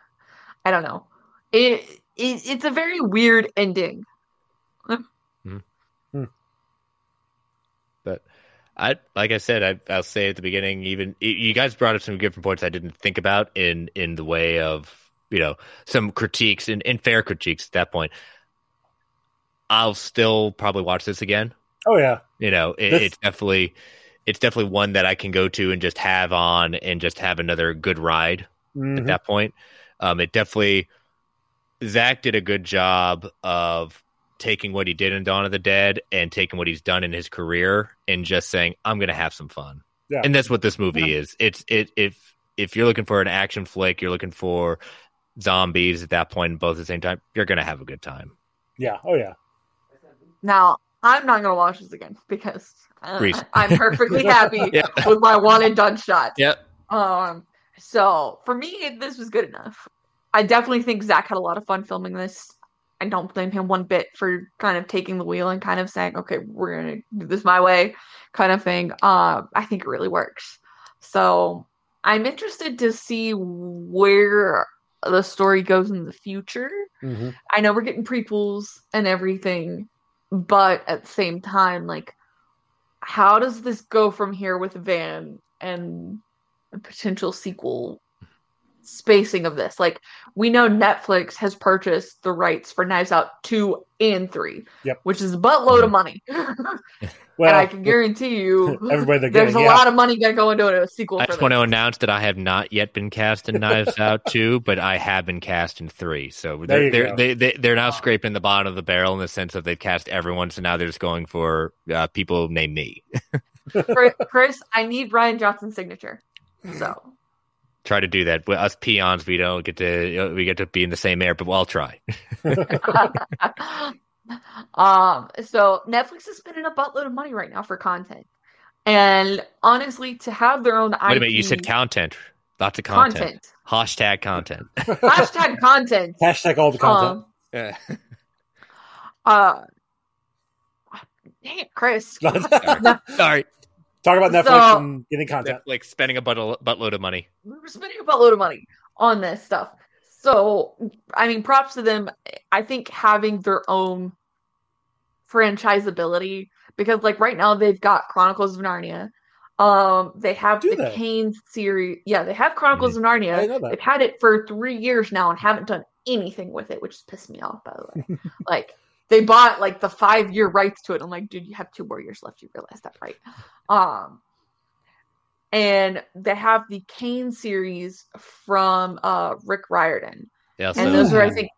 i don't know. It, it it's a very weird ending but I like I said, I, I'll say at the beginning. Even you guys brought up some different points I didn't think about in in the way of you know some critiques and, and fair critiques at that point. I'll still probably watch this again. Oh, yeah. You know, it, This- it's definitely it's definitely one that I can go to and just have on and just have another good ride at Mhm. that point. Um, it definitely Zack did a good job of taking what he did in Dawn of the Dead and taking what he's done in his career and just saying, "I'm going to have some fun." Yeah. And that's what this movie is. It's it if if you're looking for an action flick, you're looking for zombies at that point, both at the same time, you're going to have a good time. Yeah. Oh, yeah. now i'm not gonna watch this again because uh, i'm perfectly happy Yeah. with my one and done shot Yep. Um, so for me, this was good enough. I definitely think Zack had a lot of fun filming this. I don't blame him one bit for kind of taking the wheel and kind of saying, "Okay, we're gonna do this my way," kind of thing. Um, I think it really works. So I'm interested to see where the story goes in the future. hmm I know we're getting prequels and everything, but at the same time, like, how does this go from here with Van and a potential sequel spacing of this? Like, we know Netflix has purchased the rights for Knives Out 2 and 3, Yep. which is a buttload of money. Well, and I can guarantee you everybody they're there's getting, a yeah. lot of money going to go into a sequel I for just this. want to announce that I have not yet been cast in Knives Out 2, but I have been cast in 3. So they're, they're, they, they, they're now scraping the bottom of the barrel in the sense that they've cast everyone. So now they're just going for uh, people named me. Chris- Chris, I need Rian Johnson's signature. So. Try to do that. With us peons, we don't get to we get to be in the same air, but I'll try. um so netflix is spending a buttload of money right now for content and honestly to have their own Wait a minute, you said content. Lots of content. Content. Hashtag content. hashtag content Hashtag all the content. um, Yeah. uh dang it chris Sorry. Talk about Netflix So- and getting content. Like spending a buttlo- buttload of money. we were spending a buttload of money on this stuff. So i mean props to them. I think having their own franchisability because like right now they've got chronicles of narnia. Um they have Do the they? kane series. Yeah they have chronicles of I didn't narnia they've had it for three years now and haven't done anything with it which has pissed me off by the way. Like they bought like the five year rights to it i'm like dude you have two more years left you realize that right um and they have the Kane series from uh Rick Riordan. Yeah, and those are I think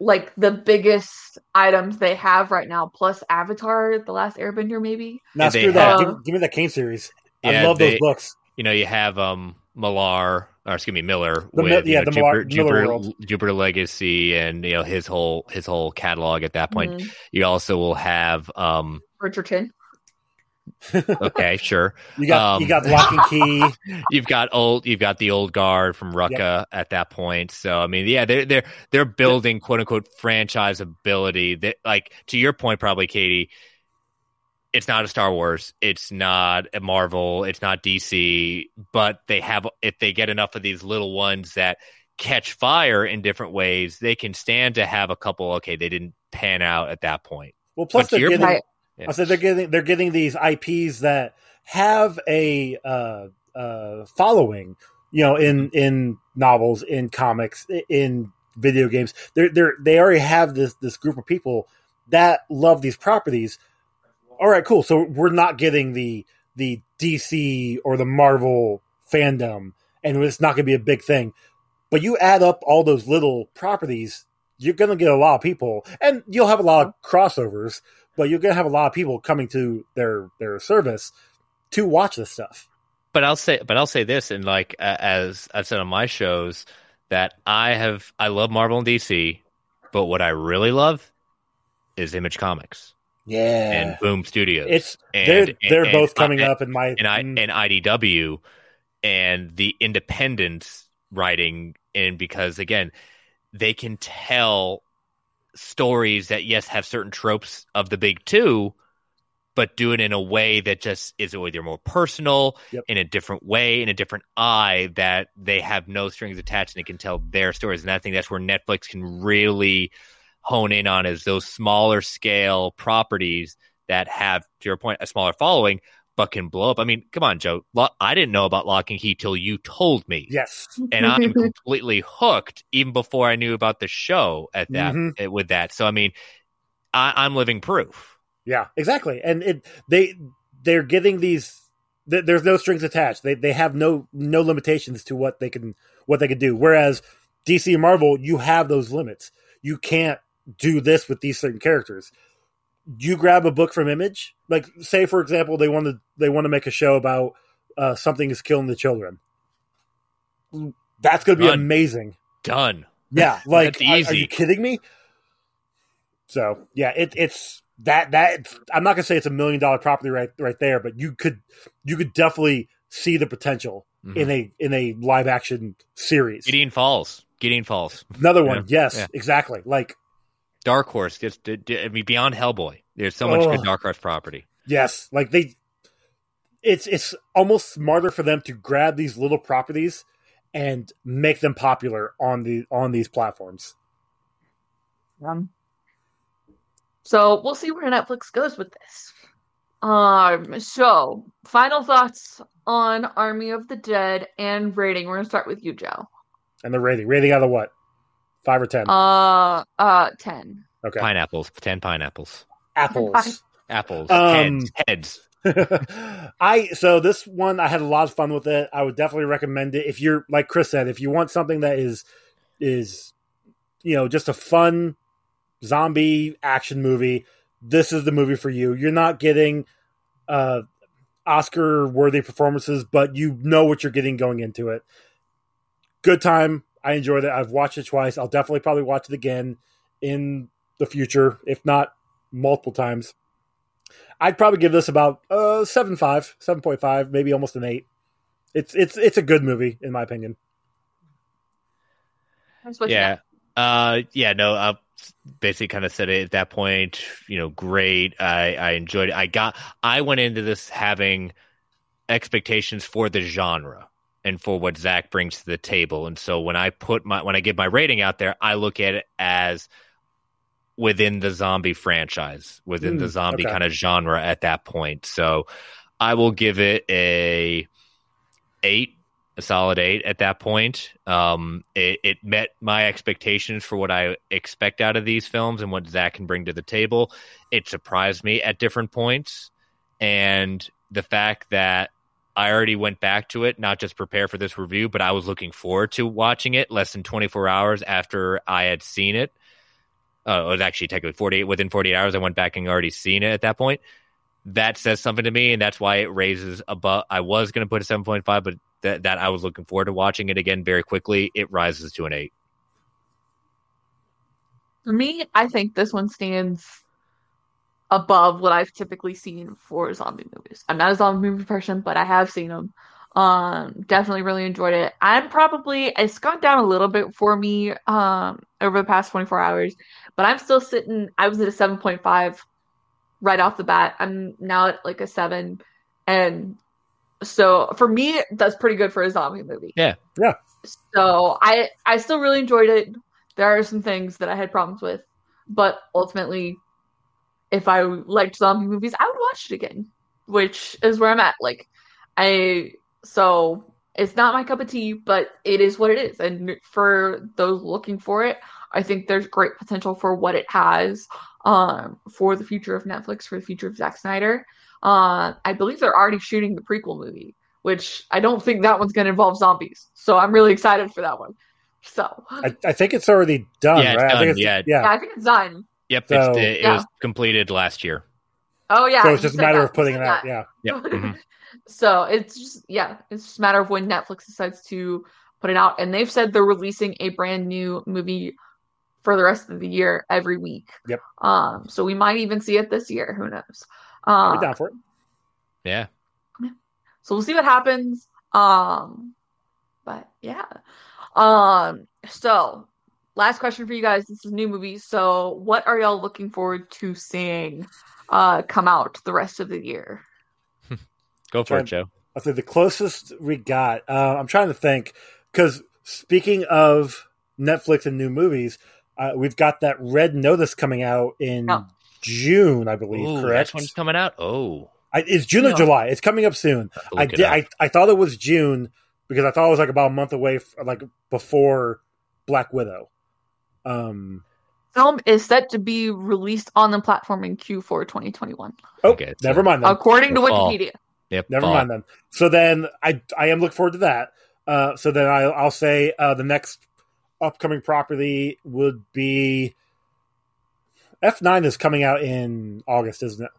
like the biggest items they have right now, plus Avatar, The Last Airbender, maybe. Now And they screw that. Give, give me that Kane series. I love they- those books. You know, you have um Millar, or excuse me, Miller The Mi- with you yeah, know, the Jupiter, Millar- Miller Jupiter, World. Jupiter Legacy, and you know his whole his whole catalog at that point. Mhm. You also will have um Richardson. okay, sure. You got Um, you got Locke and Key. you've got old you've got the old guard from Rucka at that point. So I mean, yeah, they're they're they're building quote unquote franchise ability that like to your point probably Katie, it's not a Star Wars, it's not a Marvel, it's not DC, but they have if they get enough of these little ones that catch fire in different ways, they can stand to have a couple okay, they didn't pan out at that point. Well, plus they're getting. point- I said they're getting they're getting these IPs that have a uh, uh, following, you know, in in novels, in comics, in video games. They're they're they already have this this group of people that love these properties. All right, cool. So we're not getting the the DC or the Marvel fandom, and it's not going to be a big thing. But you add up all those little properties, you're going to get a lot of people, and you'll have a lot of crossovers. But you're going to have a lot of people coming to their their service to watch this stuff. but I'll say, but I'll say this, and like uh, as I've said on my shows, that I have, I love Marvel and DC, but what I really love is Image Comics Yeah, and Boom Studios. It's and, they're they're and- both and- coming up in my and I mm, and IDW and the independent writing, and because again, they can tell stories that yes have certain tropes of the big two, but do it in a way that just is either more personal, Yep. in a different way, in a different eye, that they have no strings attached and they can tell their stories. And I think that's where Netflix can really hone in on is those smaller scale properties that have, to your point, a smaller following, but can blow up. I mean, come on, Joe. Lo- I didn't know about Locke and Key till you told me. yes, And I'm completely hooked even before I knew about the show at that Mhm. eh, with that. So I mean, I, I'm living proof. yeah, exactly. And it they they're getting these. th- There's no strings attached. They they have no no limitations to what they can what they can do. Whereas DC and Marvel, you have those limits. You can't do this with these certain characters. You grab a book from Image, like say for example, they want to they want to make a show about uh, something is killing the children. That's going to be Done. amazing. Done. Yeah, like are- Are, you kidding me? So yeah, it, it's that that I'm not gonna say it's a million dollar property right right there, but you could you could definitely see the potential Mhm. in a in a live action series. Gideon Falls. Gideon Falls. Another one, Yeah, yes, yeah. exactly. Like Dark Horse. Just I mean, beyond Hellboy. There's so much Oh. good Dark Horse property. yes, like they, it's it's almost smarter for them to grab these little properties and make them popular on the on these platforms. Um, so we'll see where Netflix goes with this. Um, so final thoughts on Army of the Dead and rating. We're gonna start with you, Joe. And the rating, rating out of what, five or ten? Uh, uh, ten. okay, Pineapples. Ten pineapples. apples. Apples. Um, heads. Heads. I so this one I had a lot of fun with it. I would definitely recommend it if you're like Chris said, if you want something that is is you know just a fun zombie action movie, this is the movie for you. You're not getting uh Oscar worthy performances, but you know what you're getting going into it. Good time. I enjoyed it. I've watched it twice. I'll definitely probably watch it again in the future, if not multiple times. I'd probably give this about uh seven five, seven point five, maybe almost an eight. It's it's it's a good movie in my opinion. That's what you yeah. Uh, yeah, no, I basically kind of said it at that point, you know, great. I, I enjoyed it. I got, I went into this having expectations for the genre and for what Zack brings to the table. And so when I put my, when I give my rating out there, I look at it as within the zombie franchise, within the Mm, zombie okay. kind of genre at that point. So I will give it a eight, a solid eight at that point. Um, it, it met my expectations for what I expect out of these films and what Zack can bring to the table. It surprised me at different points, and the fact that I already went back to it, not just prepare for this review, but I was looking forward to watching it less than 24 hours after I had seen it. uh, it was actually technically 48 within 48 hours. I went back and already seen it at that point. That says something to me, and that's why it raises above. I was going to put a 7.5, but that, that I was looking forward to watching it again very quickly. It rises to an eight. For me, I think this one stands above what I've typically seen for zombie movies. I'm not a zombie movie person, but I have seen them. Um, definitely really enjoyed it. I'm probably it's gone down a little bit for me um over the past 24 hours, but I'm still sitting. I was at a 7.5 right off the bat. I'm now at like a seven, and so for me, that's pretty good for a zombie movie. Yeah, yeah. So I I still really enjoyed it. There are some things that I had problems with, but ultimately, if I liked zombie movies, I would watch it again, which is where I'm at. Like, I so it's not my cup of tea, but it is what it is. And for those looking for it, I think there's great potential for what it has um, for the future of Netflix, for the future of Zack Snyder. Uh, I believe they're already shooting the prequel movie, which I don't think that one's going to involve zombies. So I'm really excited for that one. So I, I think it's already done, Yeah, it's right? I think it's, yeah. yeah. yeah, I think it's done. Yep, So- it's, it, Yeah. was completed last year. Oh yeah, so it's just a matter that, of putting it out. that. Yeah. Yep. mhm. So it's just yeah, it's just a matter of when Netflix decides to put it out, and they've said they're releasing a brand new movie for the rest of the year every week. Yep. Um, so we might even see it this year. Who knows? I'll be Um, down for it. Yeah. so we'll see what happens. Um, but yeah. Um, so last question for you guys. This is new movies. So what are y'all looking forward to seeing uh come out the rest of the year? Go for Try- it, Joe. I'll say the closest we got. Uh, I'm trying to think because speaking of Netflix and new movies, uh, we've got that Red Notice coming out in Oh. June, I believe. Ooh, correct? That's one's coming out. Oh, I, it's June or July. It's coming up soon. Have I did. up. I, I thought it was June because I thought it was like about a month away, f like before Black Widow. Um. Film is set to be released on the platform in Q4 2021, Oh, Okay, so- never mind. Then. according to Fall. Wikipedia. Yep. Never fall. mind then. So then I I am looking forward to that. Uh, so then I, I'll say uh, the next upcoming property would be F nine is coming out in August, isn't it?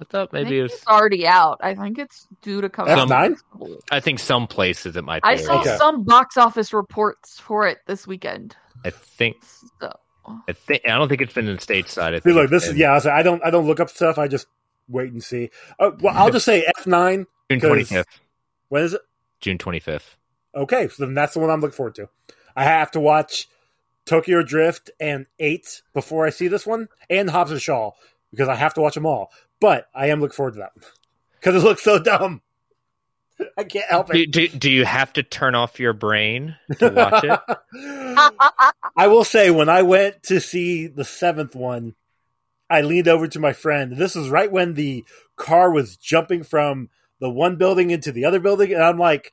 I thought I maybe think it was. it's already out. I think it's due to come out. F9? I think some places it might be. I saw Okay. some box office reports for it this weekend. I think. So I think. I don't think it's been in stateside. I See, think look, it's this is yeah. I, like, I don't I don't look up stuff. I just wait and see. Uh, well, I'll just say F nine. June twenty fifth. When is it? June twenty fifth. Okay, so then that's the one I'm looking forward to. I have to watch Tokyo Drift and Eight before I see this one, and Hobbs and Shaw because I have to watch them all. But I am looking forward to that because it looks so dumb. I can't help it. do, do you have to turn off your brain to watch it? I will say when I went to see the seventh one, I leaned over to my friend. This was right when the car was jumping from the one building into the other building, and I'm like,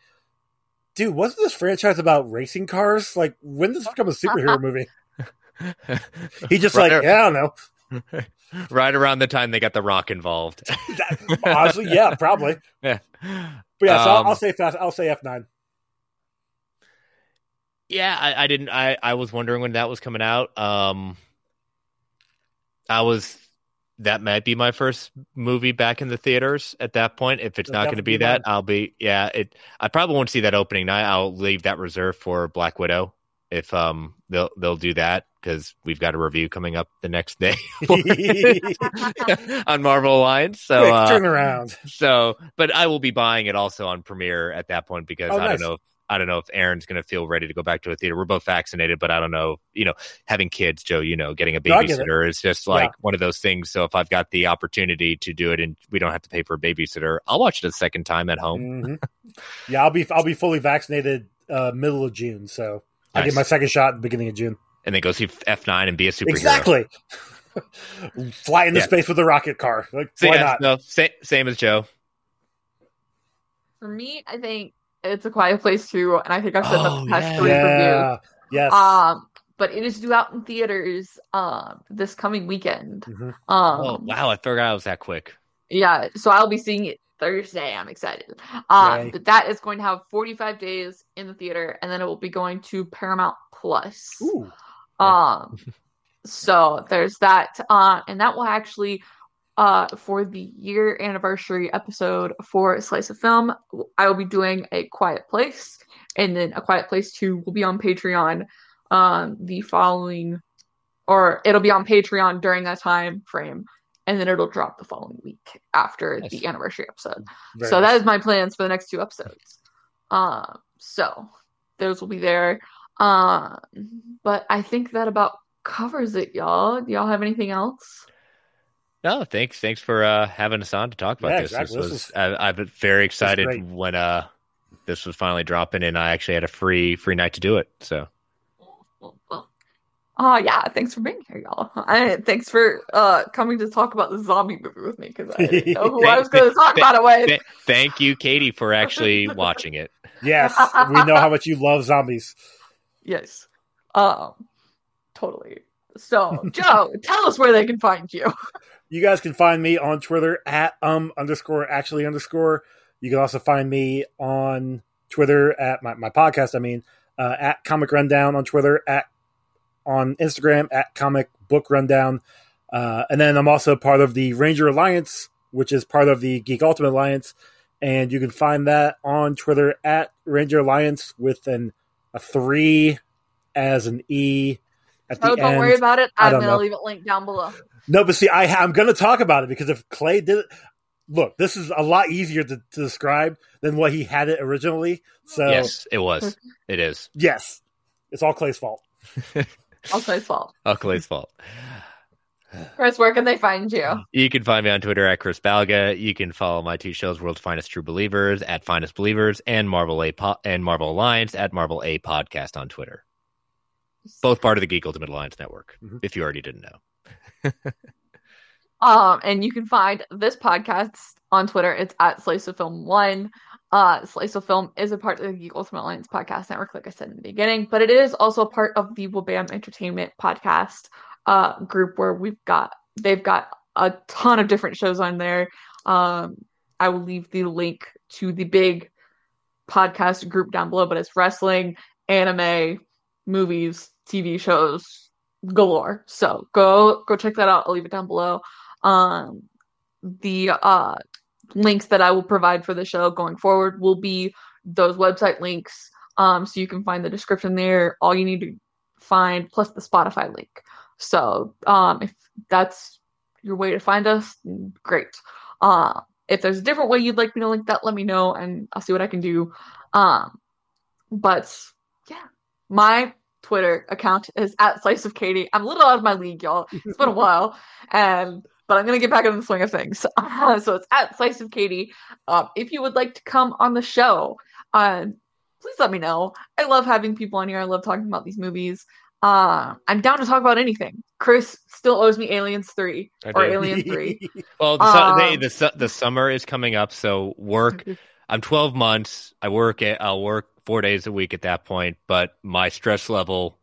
dude, wasn't this franchise about racing cars? Like, when did this become a superhero movie? He just Right like, ar- yeah, I don't know. right around the time they got the rock involved. That- honestly, yeah, probably. yeah. But yeah, so I'll, Um, I'll say F- I'll say F nine. Yeah, I, I didn't. I, I was wondering when that was coming out. Um, I was. That might be my first movie back in the theaters at that point. If it's That'll not going to be that, I'll be. Yeah, it. I probably won't see that opening night. I'll leave that reserved for Black Widow if um they'll they'll do that because we've got a review coming up the next day on Marvel Alliance. So Quick uh, turn around. so, but I will be buying it also on Premiere at that point because Oh, I nice. don't know. If, I don't know if Aaron's going to feel ready to go back to a theater. We're both vaccinated, but I don't know. You know, having kids, Joe. You know, getting a babysitter is just like one of those things. So if I've got the opportunity to do it and we don't have to pay for a babysitter, I'll watch it a second time at home. Mhm. Yeah, I'll be I'll be fully vaccinated uh, middle of June, so I get my second shot at the beginning of June. and then go see F nine and be a superhero. Exactly. Fly into Yeah. space with a rocket car. Like, So why yeah, not? no, same, same as Joe. for me, I think it's a quiet place too, and I think I've said that Oh, the past yeah. three reviews. Yeah. Yes. Um, but it is due out in theaters um this coming weekend. Mhm. Um, oh wow, I forgot I was that quick. yeah, so I'll be seeing it Thursday. I'm excited. Um, Yay. but that is going to have 45 days in the theater, and then it will be going to Paramount Plus. Ooh. Um, so there's that. Uh, and that will actually, uh, for the year anniversary episode for Slice of Film, I will be doing A Quiet Place. And then A Quiet Place 2 will be on Patreon um, the following, or it'll be on Patreon during that time frame. And then it'll drop the following week after Nice. the anniversary episode. Very so nice. that is my plans for the next two episodes. Uh, so those will be there. Uh, but I think that about covers it, y'all. Do y'all have anything else? No, thanks. Thanks for uh, having us on to talk about Yeah, this. exactly. This This was I, I've been very excited when uh this was finally dropping, and I actually had a free free night to do it. So Oh yeah, thanks for being here, y'all. I, thanks for uh coming to talk about the zombie movie with me because I didn't know who I was going to talk about it with. Th- thank you, Katie, for actually watching it. Yes, we know how much you love zombies. Yes, um, totally. So, Joe, tell us where they can find you. You guys can find me on Twitter at um underscore actually underscore. You can also find me on Twitter at my, my podcast. I mean, uh, at Comic Rundown on Twitter, at on Instagram at Comic Book Rundown, uh, and then I'm also part of the Ranger Alliance, which is part of the Geek Ultimate Alliance, and you can find that on Twitter at Ranger Alliance with an a three as an e at the Oh, don't end. worry about it. I I'm going to leave it linked down below. No, but see, I, I'm going to talk about it because if Clay did it, look, this is a lot easier to, to describe than what he had it originally. So, Yes, it was. It is. yes, it's all Clay's fault. All Clay's fault. All Clay's fault. Chris, where can they find you? You can find me on Twitter at Chris Balga. You can follow my two shows, World's Finest True Believers at Finest Believers, and Marvel A po- and Marvel Alliance at Marvel A Podcast on Twitter. Both part of the Geek Ultimate Alliance network. If you already didn't know. Um, and you can find this podcast on Twitter. It's at Slice of Film One. Uh, Slice of Film is a part of the Geek Ultimate Alliance podcast network, like I said in the beginning, but it is also a part of the Wabam Entertainment podcast uh group where we've got they've got a ton of different shows on there. Um, I will leave the link to the big podcast group down below, but it's wrestling, anime, movies, TV shows galore. So go go check that out. I'll leave it down below. Um, the uh links that I will provide for the show going forward will be those website links. Um, so you can find the description there. All you need to find plus the Spotify link. So um, if that's your way to find us, great. Uh, if there's a different way you'd like me to link that, let me know and I'll see what I can do. Um, but yeah, my Twitter account is at Slice of Katie. I'm a little out of my league, y'all. It's been a while, and but I'm gonna get back into the swing of things. so it's at Slice of Katie. Um, if you would like to come on the show, uh, please let me know. I love having people on here. I love talking about these movies. Uh, I'm down to talk about anything. Chris still owes me Aliens Three I or do. Alien Three. Well, the, Um, hey, the the summer is coming up, so work. I'm 12 months. I work at I'll work four days a week at that point, but my stress level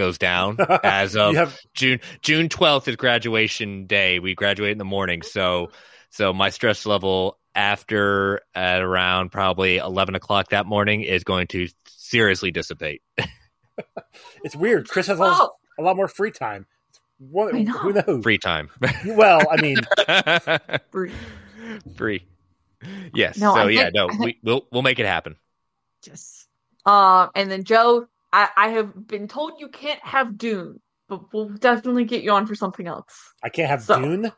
goes down as of have- June June 12th is graduation day. We graduate in the morning, so so my stress level after at around probably 11 o'clock that morning is going to seriously dissipate. It's weird. Chris has a lot, a lot more free time. What, I know. Who knows? Free time. Well, I mean, Free. Free. Yes. No, so I yeah, no, think- we, we'll we'll make it happen. Yes. Um, and then Joe, I, I have been told you can't have Dune, but we'll definitely get you on for something else. I can't have So- Dune.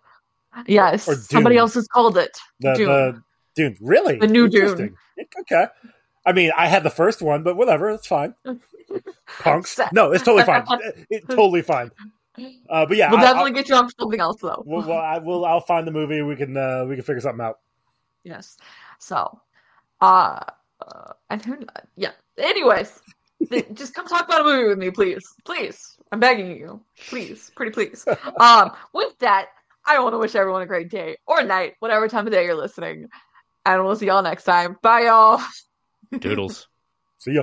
Yes, Or somebody else has called it The, Dune. the Dune. Really? The new Dune. Okay. I mean, I had the first one, but whatever. It's fine. Punks. No, it's totally fine. It's totally fine. Uh, but yeah, we'll I- definitely I'll- get you on for something else, though. Well, well, I will. I'll find the movie. We can. Uh, we can figure something out. Yes. So, uh, uh and who? Yeah. Anyways, just come talk about a movie with me, please. Please, I'm begging you. Please, pretty please. Um, with that, I want to wish everyone a great day or night, whatever time of day you're listening, and we'll see y'all next time. Bye, y'all. Doodles. See ya.